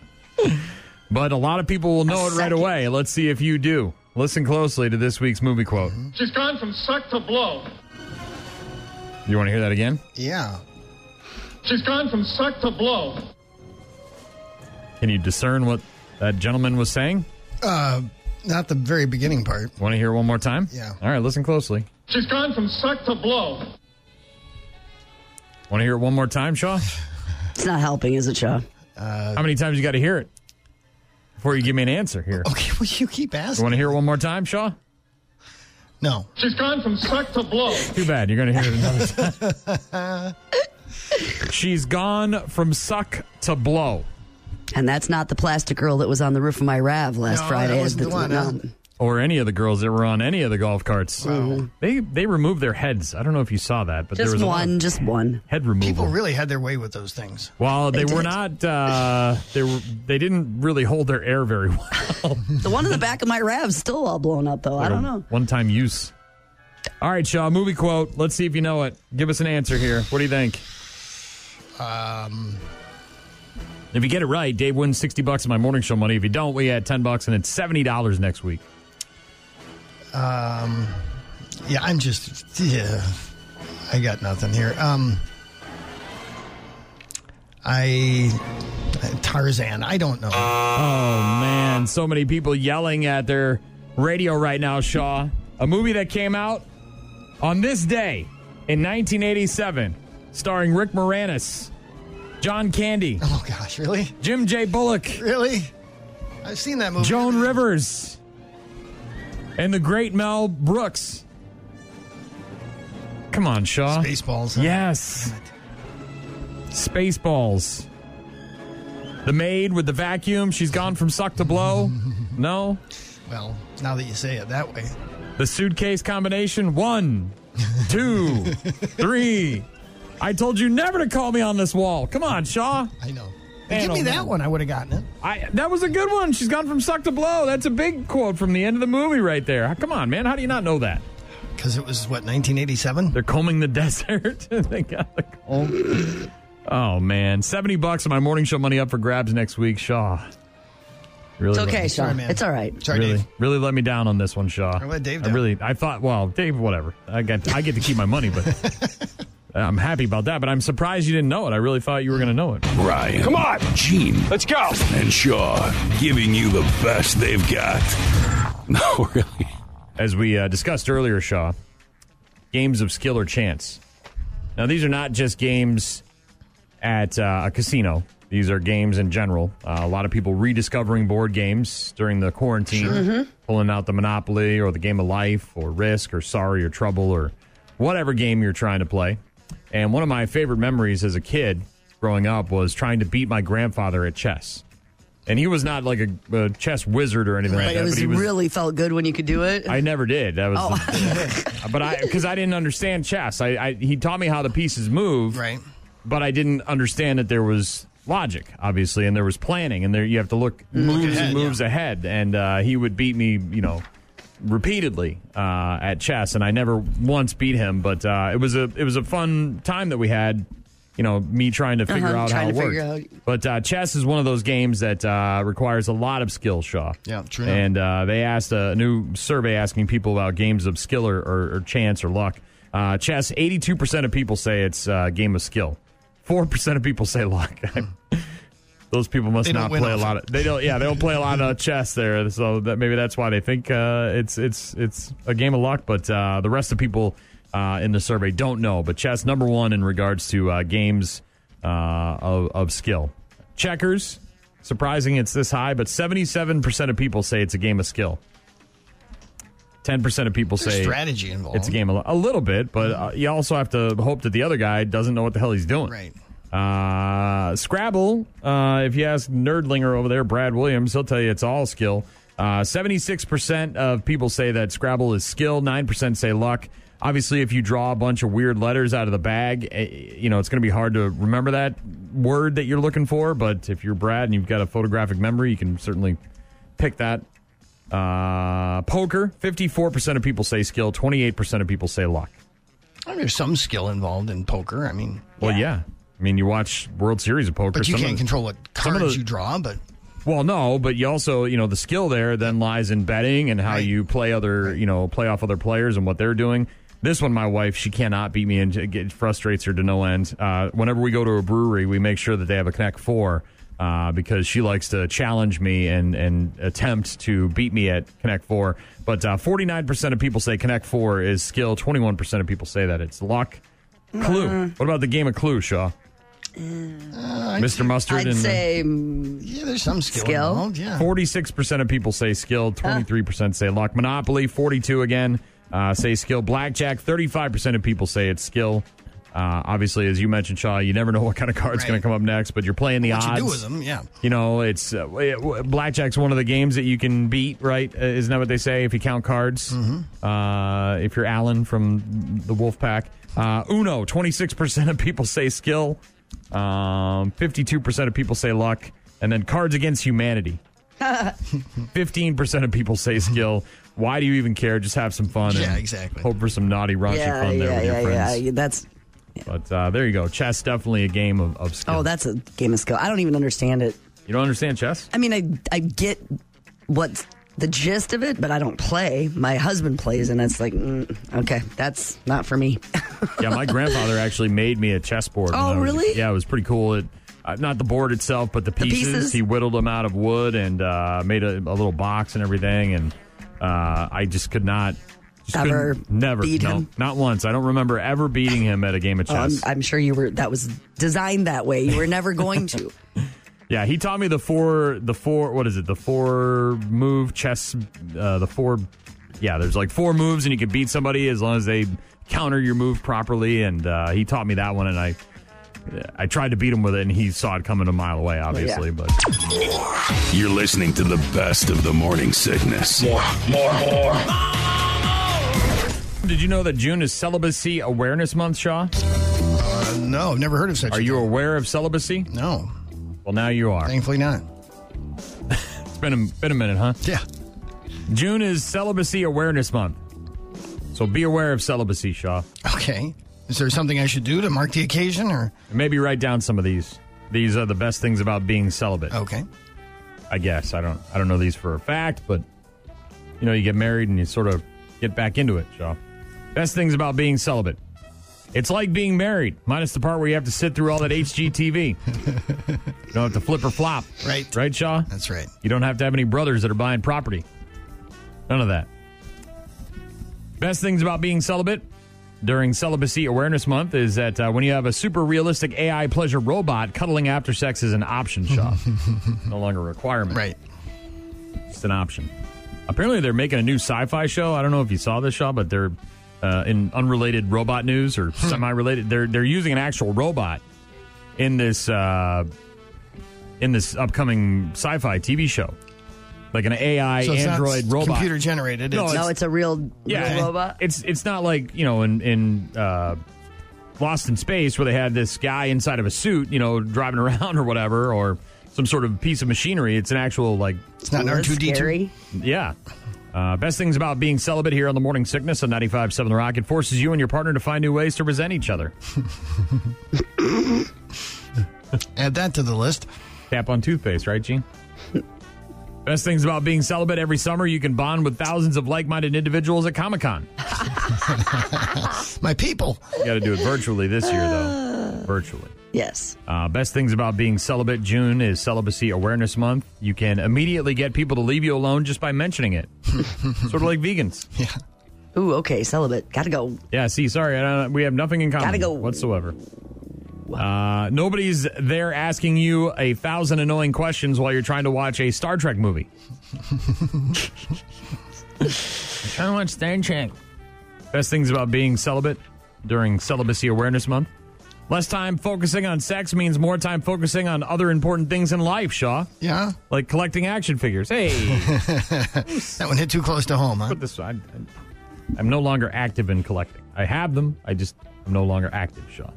But a lot of people will know it right away. Let's see if you do. Listen closely to this week's movie quote. She's gone from suck to blow. You want to hear that again? Yeah. She's gone from suck to blow. Can you discern what that gentleman was saying? Uh, not the very beginning part. Want to hear one more time? Yeah. All right, listen closely. She's gone from suck to blow. Want to hear it one more time, Shaw? It's not helping, is it, Shaw? Uh, How many times you got to hear it before you give me an answer here? Okay, [laughs] well, you keep You asking. want to hear it one more time, Shaw? No. She's gone from suck to blow. Too bad. You're going to hear it another time. [laughs] She's gone from suck to blow. And that's not the plastic girl that was on the roof of my Rav last No, Friday. that wasn't the one, huh? Or any of the girls that were on any of the golf carts. They they removed their heads. I don't know if you saw that, but there Just was a of one, just one. head removal. People really had their way with those things. Well, they, They were not. Uh, they were. They didn't really hold their air very well. [laughs] The one in the back of my Rav's still all blown up, though. I don't know. One time use. All right, Shaw. Movie quote. Let's see if you know it. Give us an answer here. What do you think? Um, If you get it right, Dave wins sixty bucks of my morning show money. If you don't, we add ten bucks, and it's seventy dollars next week. Um, yeah, I'm just, yeah, I got nothing here. Um, I, Tarzan, I don't know. Oh man, so many people yelling at their radio right now, Shaw. A movie that came out on this day in 1987, starring Rick Moranis, John Candy, Oh gosh, really? Jim J. Bullock, Really? I've seen that movie. Joan Rivers, and the great Mel Brooks. Come on, Shaw. Spaceballs. huh? Yes. Spaceballs. The maid with the vacuum, she's gone from suck to blow. [laughs] No. Well, now that you say it that way. The suitcase combination one, [laughs] two, three. I told you never to call me on this wall. Come on, Shaw. I know. Man, Give oh, me that man. one. I would have gotten it. I that was a good one. She's gone from suck to blow. That's a big quote from the end of the movie right there. Come on, man. How do you not know that? Because it was, what, 1987? They're combing the [laughs] desert. [laughs] they got the comb. Oh man, seventy bucks of my morning show money up for grabs next week, Shaw. Really, It's okay, me- Sean. Sorry, man. It's all right. Sorry, really, Dave. really let me down on this one, Shaw. I let Dave I down. really, I thought, well, Dave, whatever. I get, I get to keep my money, but [laughs] I'm happy about that. But I'm surprised you didn't know it. I really thought you were going to know it. Ryan. Come on. Gene. Let's go. And Shaw giving you the best they've got. [laughs] No, really. As we uh, discussed earlier, Shaw, games of skill or chance. Now, these are not just games at uh, a casino. These are games in general. Uh, a lot of people rediscovering board games during the quarantine, pulling out the Monopoly or the Game of Life or Risk or Sorry or Trouble or whatever game you're trying to play. And one of my favorite memories as a kid growing up was trying to beat my grandfather at chess. And he was not like a, a chess wizard or anything like But that. it was, but he was really felt good when you could do it. I never did. That was, Oh. [laughs] but I because I didn't understand chess. I, I he taught me how the pieces move, Right. but I didn't understand that there was logic, obviously, and there was planning, and there you have to look moves ahead, and moves ahead. And uh, he would beat me, you know, repeatedly uh, at chess, and I never once beat him. But uh, it was a it was a fun time that we had. You know, me trying to figure Uh-huh, out trying how it to worked. figure out- But uh, chess is one of those games that uh, requires a lot of skill, Shaw. Yeah, true. And uh, they asked a new survey asking people about games of skill or, or, or chance or luck. Uh, chess, 82% of people say it's a game of skill. 4% of people say luck. [laughs] Those people must don't play a lot of. They don't. Yeah, they don't play a lot of [laughs] chess there. So that maybe that's why they think uh, it's it's it's a game of luck. But uh, the rest of people uh, in the survey don't know. But chess number one in regards to uh, games uh, of, of skill. Checkers, surprising it's this high, but seventy-seven percent of people say it's a game of skill. Ten percent of people There's say strategy involved. it's a game of a little bit, but uh, you also have to hope that the other guy doesn't know what the hell he's doing. Right. Uh, Scrabble, uh, if you ask Nerdlinger over there, Brad Williams, he'll tell you it's all skill. Uh, 76% of people say that Scrabble is skill, 9% say luck. Obviously, if you draw a bunch of weird letters out of the bag, eh, you know, it's going to be hard to remember that word that you're looking for. But if you're Brad and you've got a photographic memory, you can certainly pick that. Uh, poker, 54% of people say skill, 28% of people say luck. I mean, there's some skill involved in poker. I mean, Well, yeah. I mean, you watch World Series of Poker. but you some can't the- control what cards the- you draw. But Well, no, but you also, you know, the skill there then lies in betting and how Right. you play other, you know, play off other players and what they're doing. This one, my wife, she cannot beat me and it frustrates her to no end. Uh, whenever we go to a brewery, we make sure that they have a Connect Four uh, because she likes to challenge me and and attempt to beat me at Connect Four. But forty nine percent of people say Connect Four is skill. Twenty one percent of people say that it's luck. Clue. What about the game of Clue, Shaw? Mr. Mustard I'd and the- say mm, yeah, there's some skill, Skill? involved. Yeah. Forty-six percent of people say skill. Twenty-three percent say luck. Monopoly, forty-two again uh, say skill. Blackjack, thirty-five percent of people say it's skill. Uh, obviously, as you mentioned, Shaw, you never know what kind of card's Right. going to come up next, but you're playing the What odds. you do with them, yeah. You know, it's uh, w- blackjack's one of the games that you can beat, right? Uh, isn't that what they say? If you count cards, Mm-hmm. uh, if you're Alan from the Wolf Pack, uh, Uno, twenty six percent of people say skill, two percent of people say luck, and then Cards Against Humanity. [laughs] Fifteen percent of people say skill. Why do you even care? Just have some fun. Yeah, and exactly. Hope for some naughty, raunchy yeah, fun there yeah, with your yeah, friends. yeah. That's But uh, there you go. Chess definitely a game of, of skill. oh, that's a game of skill. I don't even understand it. you don't understand chess? I mean, I I get what's the gist of it, but I don't play. My husband plays, and it's like, mm, okay, that's not for me. [laughs] yeah, my grandfather actually made me a chessboard. Oh, was- really? Yeah, it was pretty cool. It, uh, not the board itself, but the pieces. pieces? He whittled them out of wood and uh, made a, a little box and everything. And uh, I just could not. Just Ever never beat no, him? Not once. I don't remember ever beating him at a game of Oh, I'm, chess. I'm sure you were. That was designed that way. You were never going to. [laughs] yeah, he taught me the four. The four. What is it? The four move chess. Uh, the four. Yeah, there's like four moves, and you can beat somebody as long as they counter your move properly. And uh, he taught me that one, and I. I tried to beat him with it, and he saw it coming a mile away, obviously. But You're listening to the best of the morning sickness. More, more, more. did you know that June is Celibacy Awareness Month, Shaw? Uh, no, I've never heard of such. Are a you thing. aware of celibacy? No, Well, now you are. thankfully not. [laughs] It's been a, been a minute, huh? Yeah. June is Celibacy Awareness Month. So be aware of celibacy, Shaw. Okay. Is there something I should do to mark the occasion, or maybe write down some of these. These are the best things about being celibate. okay? I guess. I don't I don't know these for a fact, but you know, you get married and you sort of get back into it, Shaw. Best things about being celibate. It's like being married, minus the part where you have to sit through all that HGTV. [laughs] you don't have to flip or flop. Right. Right, Shaw? That's right. You don't have to have any brothers that are buying property. None of that. Best things about being celibate during Celibacy Awareness Month is that uh, when you have a super realistic AI pleasure robot, cuddling after sex is an option, Shaw. [laughs] no longer a requirement. Right. It's an option. Apparently, they're making a new sci-fi show. I don't know if you saw this, Shaw, but they're uh, in unrelated robot news or semi-related. They're they're using an actual robot in this uh, in this upcoming sci-fi TV show, like an AI So it's not android robot. computer generated. No, It's, no, it's a real, Yeah. real robot. It's it's not like you know in in uh, Lost in Space where they had this guy inside of a suit, you know, driving [laughs] around or whatever, or some sort of piece of machinery. It's an actual like it's not an R two D two. scary. yeah. Uh, best things about being celibate here on the Morning Sickness on 95.7 The Rock. It forces you and your partner to find new ways to resent each other. [laughs] Add that to the list. Tap on toothpaste, right, Gene? Best things about being celibate every summer, you can bond with thousands of like minded individuals at Comic Con. [laughs] My people. You got to do it virtually this year, though. [sighs] Virtually. Yes. Uh, best things about being celibate. June is Celibacy Awareness Month. You can immediately get people to leave you alone just by mentioning it. [laughs] sort of like vegans. Yeah. Ooh, okay, celibate. Gotta go. Yeah, see, sorry, I don't, we have nothing in common Gotta go. whatsoever. Uh, nobody's there asking you a thousand annoying questions while you're trying to watch a Star Trek movie. I'm [laughs] trying to watch Star Trek. Best things about being celibate during Celibacy Awareness Month. Less time focusing on sex means more time focusing on other important things in life, Shaw. Yeah. Like collecting action figures. Hey, [laughs] That one hit too close to home, huh? put this. I, I'm no longer active in collecting. I have them. I just am no longer active, Shaw.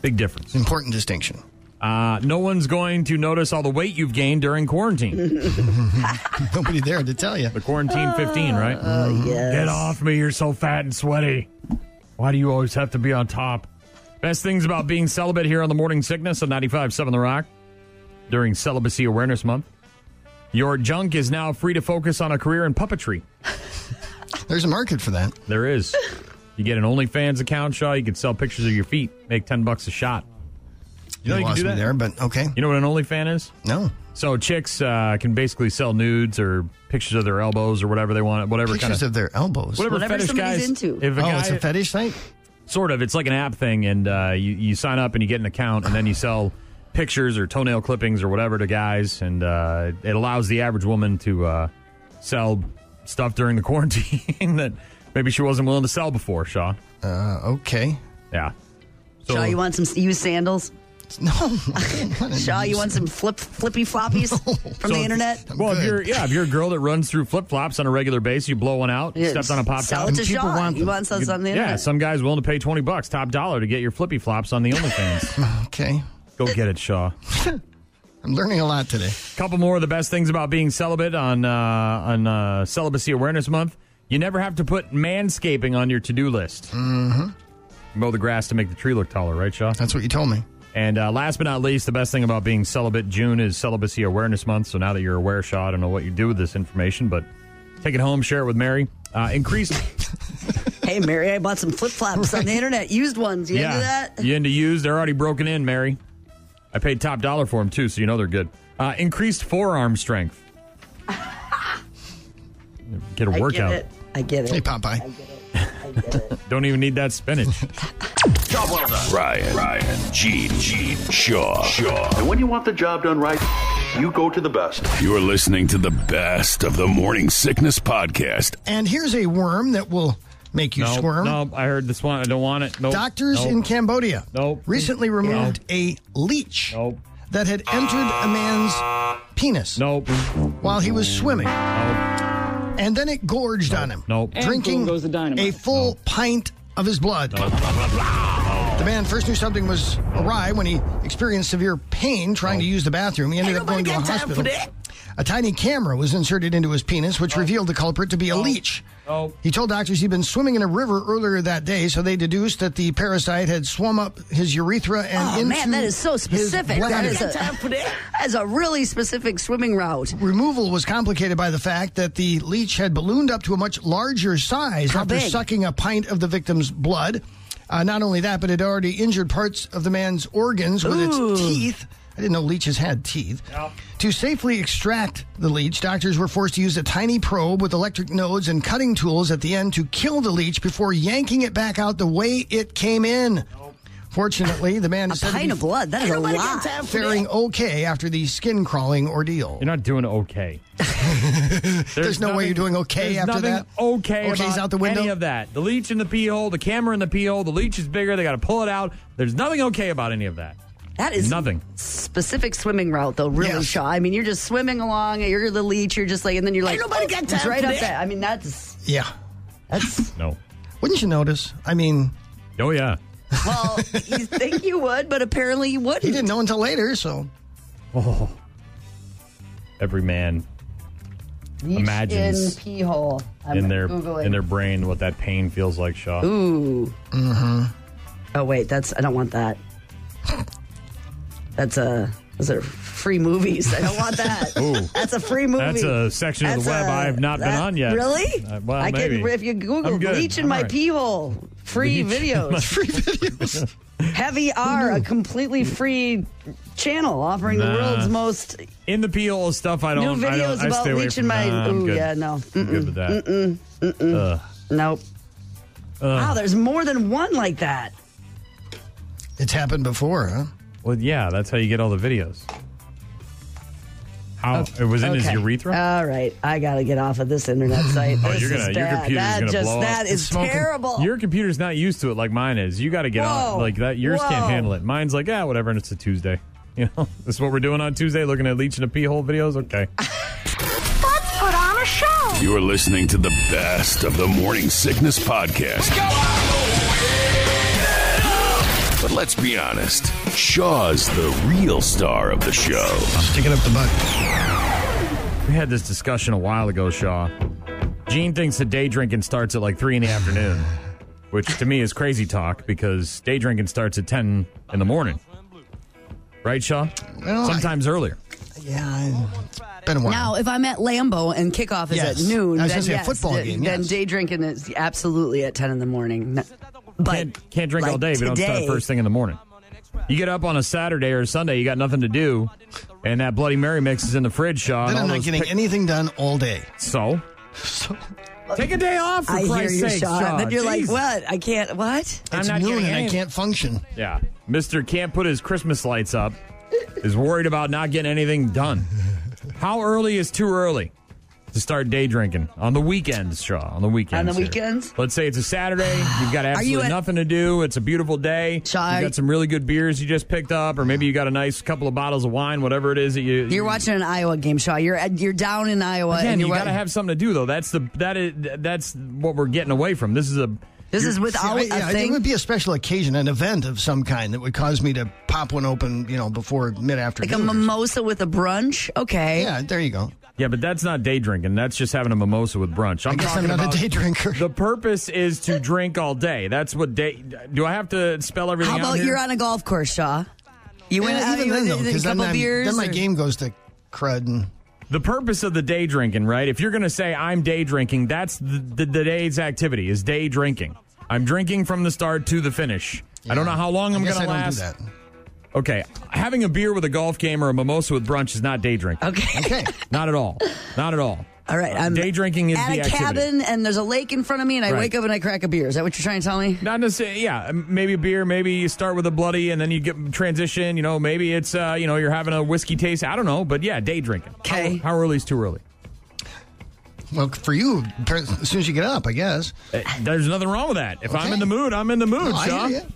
Big difference. Important distinction. Uh, no one's going to notice all the weight you've gained during quarantine. [laughs] Nobody there to tell you. the quarantine 15, right? Uh, yes. Get off me. You're so fat and sweaty. Why do you always have to be on top? Best things about being celibate here on the Morning Sickness on 95.7 The Rock during Celibacy Awareness Month. Your junk is now free to focus on a career in puppetry. [laughs] There's a market for that. There is. You get an OnlyFans account, Shaw. You can sell pictures of your feet, make 10 bucks a shot. You know you can lost do me that? there, but okay. You know what an OnlyFan is? No. So chicks uh, can basically sell nudes or pictures of their elbows or whatever they want, whatever Pictures kind of of their elbows. whatever, Whatever fetish somebody's guys into. If a oh, guy, it's a fetish site? Sort of, it's like an app thing, and uh, you you sign up and you get an account, and then you sell pictures or toenail clippings or whatever to guys, and uh, it allows the average woman to uh, sell stuff during the [laughs] quarantine that maybe she wasn't willing to sell before. Shaw, Uh, okay. yeah. So- Shaw, you want some used sandals? [laughs] No. [laughs] Shaw, you want some flip flippy floppies [laughs] from So- the internet? Well, if you're yeah, if you're a girl that runs through flip flops on a regular basis, you blow one out, Yeah, steps on a pop sell top. it to people Shaw. want You want some on the yeah, some guys willing to pay twenty bucks, top dollar, to get your flippy flops on the OnlyFans. okay. Go get it, Shaw. I'm learning a lot today. couple more of the best things about being celibate on uh, on uh, Celibacy Awareness Month. You never have to put manscaping on your to do list. Mm-hmm. Mow the grass to make the tree look taller, right, Shaw? That's what you told me. And uh, last but not least, the best thing about being celibate, June is Celibacy Awareness Month. So now that you're aware, Shaw, I don't know what you do with this information, but take it home, share it with Mary. Uh, increase. [laughs] Hey, Mary, I bought some flip flops on the internet, used ones. You into that? You into used? They're already broken in, Mary. I paid top dollar for them too, so you know they're good. Uh, increased forearm strength. [laughs] Get a workout. get it. I get it. Hey, Popeye. Don't even need that spinach. Job well done. Ryan, Ryan, Gene, Gene, Shaw, Shaw. And when you want the job done right, you go to the best. You're listening to the best of the Morning Sickness Podcast. And here's a worm that will make you Nope, squirm. Nope, I heard this one. I don't want it. Nope. Doctors nope. in Cambodia Nope. recently removed a leech Nope. that had entered a man's penis Nope. while he was swimming. Nope. And then it gorged on him, Nope. drinking goes the a full pint of his blood. The man first knew something was awry when he experienced severe pain trying to use the bathroom. He ended up going to a hospital. A tiny camera was inserted into his penis, which revealed the culprit to be a leech. Oh. He told doctors he'd been swimming in a river earlier that day, so they deduced that the parasite had swum up his urethra and Oh into man, that is so specific. That bladder. is, a, [laughs] that is a really specific swimming route. Removal was complicated by the fact that the leech had ballooned up to a much larger size How after big? sucking a pint of the victim's blood. Uh, not only that, but it already injured parts of the man's organs with Ooh. its teeth. I didn't know leeches had teeth. To safely extract the leech, doctors were forced to use a tiny probe with electric nodes and cutting tools at the end to kill the leech before yanking it back out the way it came in. Fortunately, the man A is said to pint of blood. That is a lot. faring okay after the skin crawling ordeal. You're not doing okay. [laughs] There's, no way you're doing okay there's after nothing that. Okay, Okay's about out the window. Any of that? The leech in the pee hole, the camera in the pee hole. The leech is bigger. They got to pull it out. There's nothing okay about any of that. That is Nothing. specific swimming route, though. Really, Yes. Shaw. I mean, you're just swimming along. You're the leech. You're just like, and then you're like, nobody got it's time right up there. I mean, that's Yeah. that's. [laughs] No. Wouldn't you notice? I mean, Oh yeah. Well, you [laughs] think you would, but apparently you wouldn't. he didn't know until later, so Oh. Every man Leech imagines in pee hole. I'm in their Googling. in their brain what that pain feels like, Shaw. Ooh. Mm-hmm. Oh wait, that's I don't want that. [laughs] That's a those are free movies. I don't want that. [laughs] Ooh. That's a free movie. That's a section of the That's web I have not been on yet. Really? Uh, well, I maybe. can if you Google I'm good. leech in I'm my all right. pee hole. Free Leech videos. my- [laughs] free videos. Heavy R, a completely free channel offering the world's most In the pee hole stuff, I don't. I don't videos I about stay away from in my. nah, ooh, good. yeah, no. I'm Mm-mm, good with that. Mm-mm, mm-mm. Ugh. Nope. Wow, there's more than one like that. it's happened before, huh? Well, yeah, that's how you get all the videos. How it was in his Okay. urethra? All right, I got to get off of this internet [laughs] site. Oh, This you're gonna- your bad. computer's that gonna just blow up. that It's is smoking. terrible. Your computer's not used to it like mine is. You got to get on Whoa. like that. Yours can't Whoa. handle it. Mine's like, yeah, whatever, and it's a Tuesday. [laughs] You know, this is what we're doing on Tuesday, looking at leech in a pee hole videos. Okay. [laughs] Let's put on a show. You're listening to the best of the Morning Sickness Podcast. But let's be honest, Shaw's the real star of the show. I'm Sticking up the butt. We had this discussion a while ago, Shaw. Gene thinks that day drinking starts at like three in the afternoon, which to me is crazy talk because day drinking starts at ten in the morning. Right, Shaw? Well, I- Sometimes earlier. Yeah, it's been a while. Now, if I'm at Lambeau and kickoff is Yes. at noon, I was then gonna say a yes, football th- game, then day drinking is absolutely at 10 in the morning. No- But Can't, can't drink all day if you don't start first thing in the morning. You get up on a Saturday or a Sunday, you got nothing to do, and that Bloody Mary mix is in the fridge, Sean. then I'm not getting pic- anything done all day. So? So [laughs] Take a day off, for I hear you, sake, Shaw. Shaw. Then you're like, Jeez. what? I can't, what? I'm it's not noon getting and I can't function. Yeah. Mister can't put his Christmas lights up, is worried about not getting anything done. How early is too early? To start day drinking on the weekends, Shaw? On the weekends. On the here. weekends? Let's say it's a Saturday. [sighs] You've got Are you absolutely at- nothing to do. It's a beautiful day. Shaw, you got some really good beers you just picked up, or maybe you got a nice couple of bottles of wine, whatever it is that you. You're watching an Iowa game, Shaw. You're you're down in Iowa. Again, and you you're got to have something to do though. That's the that is that's what we're getting away from. This is a This is See, without I- a yeah, It thing. would be a special occasion, an event of some kind that would cause me to pop one open, you know, before mid afternoon. Like a mimosa with a brunch. Okay. Yeah, there you go. Yeah, but that's not day drinking. That's just having a mimosa with brunch. I'm I guess I'm talking not a about day drinker. The purpose is to drink all day. That's what day. Do I have to spell everything How out about here? you're on a golf course, Shaw? You went Yeah, out, even then, though, a because then, couple I'm- beers. then my or- game goes to crud. And, the purpose of the day drinking, right? If you're going to say I'm day drinking, that's the, the, the day's activity is day drinking. I'm drinking from the start to the finish. I don't know how long I I'm going to I don't last. Do that. Okay, having a beer with a golf game or a mimosa with brunch is not day drinking. Okay. Okay. [laughs] Not at all. Not at all. All right. I'm day drinking is at the a activity. cabin and there's a lake in front of me and I Right. wake up and I crack a beer. Is that what you're trying to tell me? Not necessarily, yeah. Maybe a beer. Maybe you start with a bloody, and then you get transition. You know, maybe it's uh, you know you're having a whiskey taste. I don't know, but yeah, day drinking. Okay. How, how early is too early? Well, for you, as soon as you get up, I guess. Uh, There's nothing wrong with that. If I'm Okay. in the mood, I'm in the mood, No, I Sean. hear ya.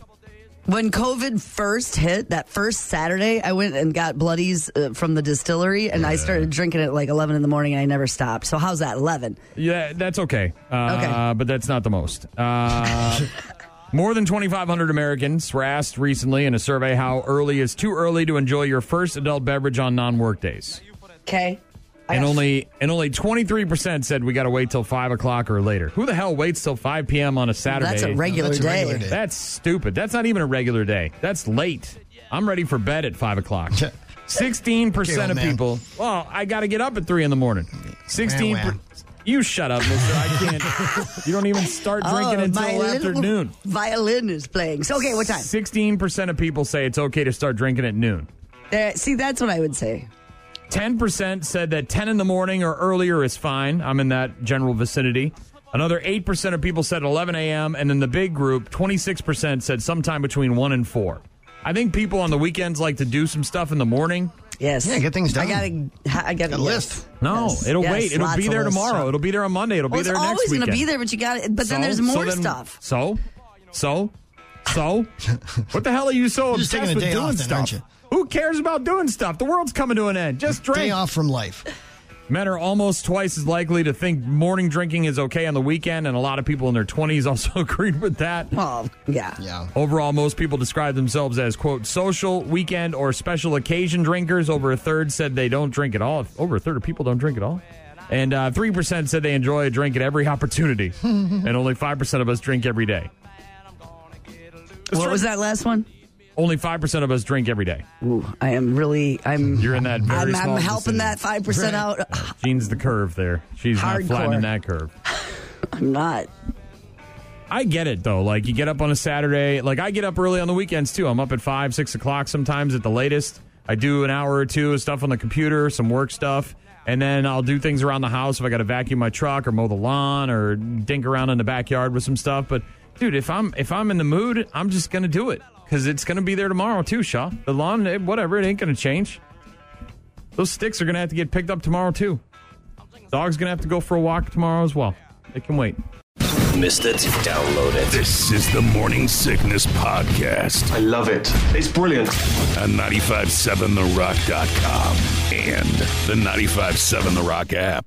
When COVID first hit, that first Saturday, I went and got bloodies uh, from the distillery and I started drinking at like 11 in the morning and I never stopped. So how's that? 11? Yeah, that's okay. Uh, Okay. But that's not the most. Uh, [laughs] more than 2,500 Americans were asked recently in a survey how early is too early to enjoy your first adult beverage on non-work days. Okay. And only and only 23% said we got to wait till 5 o'clock or later. Who the hell waits till 5 p.m. on a Saturday? That's a regular That's a day. regular day. That's stupid. That's not even a regular day. That's late. I'm ready for bed at 5 o'clock. [laughs] 16% of man. people, well, I got to get up at 3 in the morning. 16 Wah, wah. You shut up, mister. I can't. you don't even start [laughs] drinking Oh, until my little afternoon. Violin is playing. So, okay, what time? 16% of people say it's okay to start drinking at noon. Uh, see, that's what I would say. 10% said that 10 in the morning or earlier is fine. I'm in that general vicinity. Another 8% of people said 11 a.m. And then the big group, 26% said sometime between 1 and 4. I think people on the weekends like to do some stuff in the morning. Yes. Yeah, get things done. I gotta, I gotta Got a yes. list. No, Yes, it'll yes, wait. It'll lots be there lists. tomorrow. It'll be there on Monday. It'll Well, be there next always weekend. gonna be there, but you got to But then So? there's So more then- stuff. So, so, so, [laughs] what the hell are you so You're just obsessed taking a with day doing off then, stuff? aren't you? Who cares about doing stuff? The world's coming to an end. Just drink. Day off from life. Men are almost twice as likely to think morning drinking is okay on the weekend, and a lot of people in their 20s also [laughs] agreed with that. Oh, yeah. Yeah. Overall, most people describe themselves as, quote, social, weekend, or special occasion drinkers. Over a third said they don't drink at all. Over a third of people don't drink at all. And uh, 3% said they enjoy a drink at every [laughs] opportunity. and only 5% of us drink every day. What was that last one? Only 5% of us drink every day. Ooh, I am really. I'm. You're in that very I'm, small I'm helping that five percent out. Uh, Gene's the curve there. She's not Hardcore. flattening that curve. [laughs] I'm not. I get it though. Like you get up on a Saturday. Like I get up early on the weekends too. I'm up at five, six o'clock sometimes at the latest. I do an hour or two of stuff on the computer, some work stuff, and then I'll do things around the house if I got to vacuum my truck or mow the lawn or dink around in the backyard with some stuff. But dude, if I'm if I'm in the mood, I'm just gonna do it because it's gonna be there tomorrow too. Shaw, the lawn, eh, whatever, it ain't gonna change. Those sticks are gonna have to get picked up tomorrow too. Dog's gonna have to go for a walk tomorrow as well. They can wait. Missed it? Download it. This is the Morning Sickness Podcast. I love it. It's brilliant. On 957therock.com and the 957 The Rock app.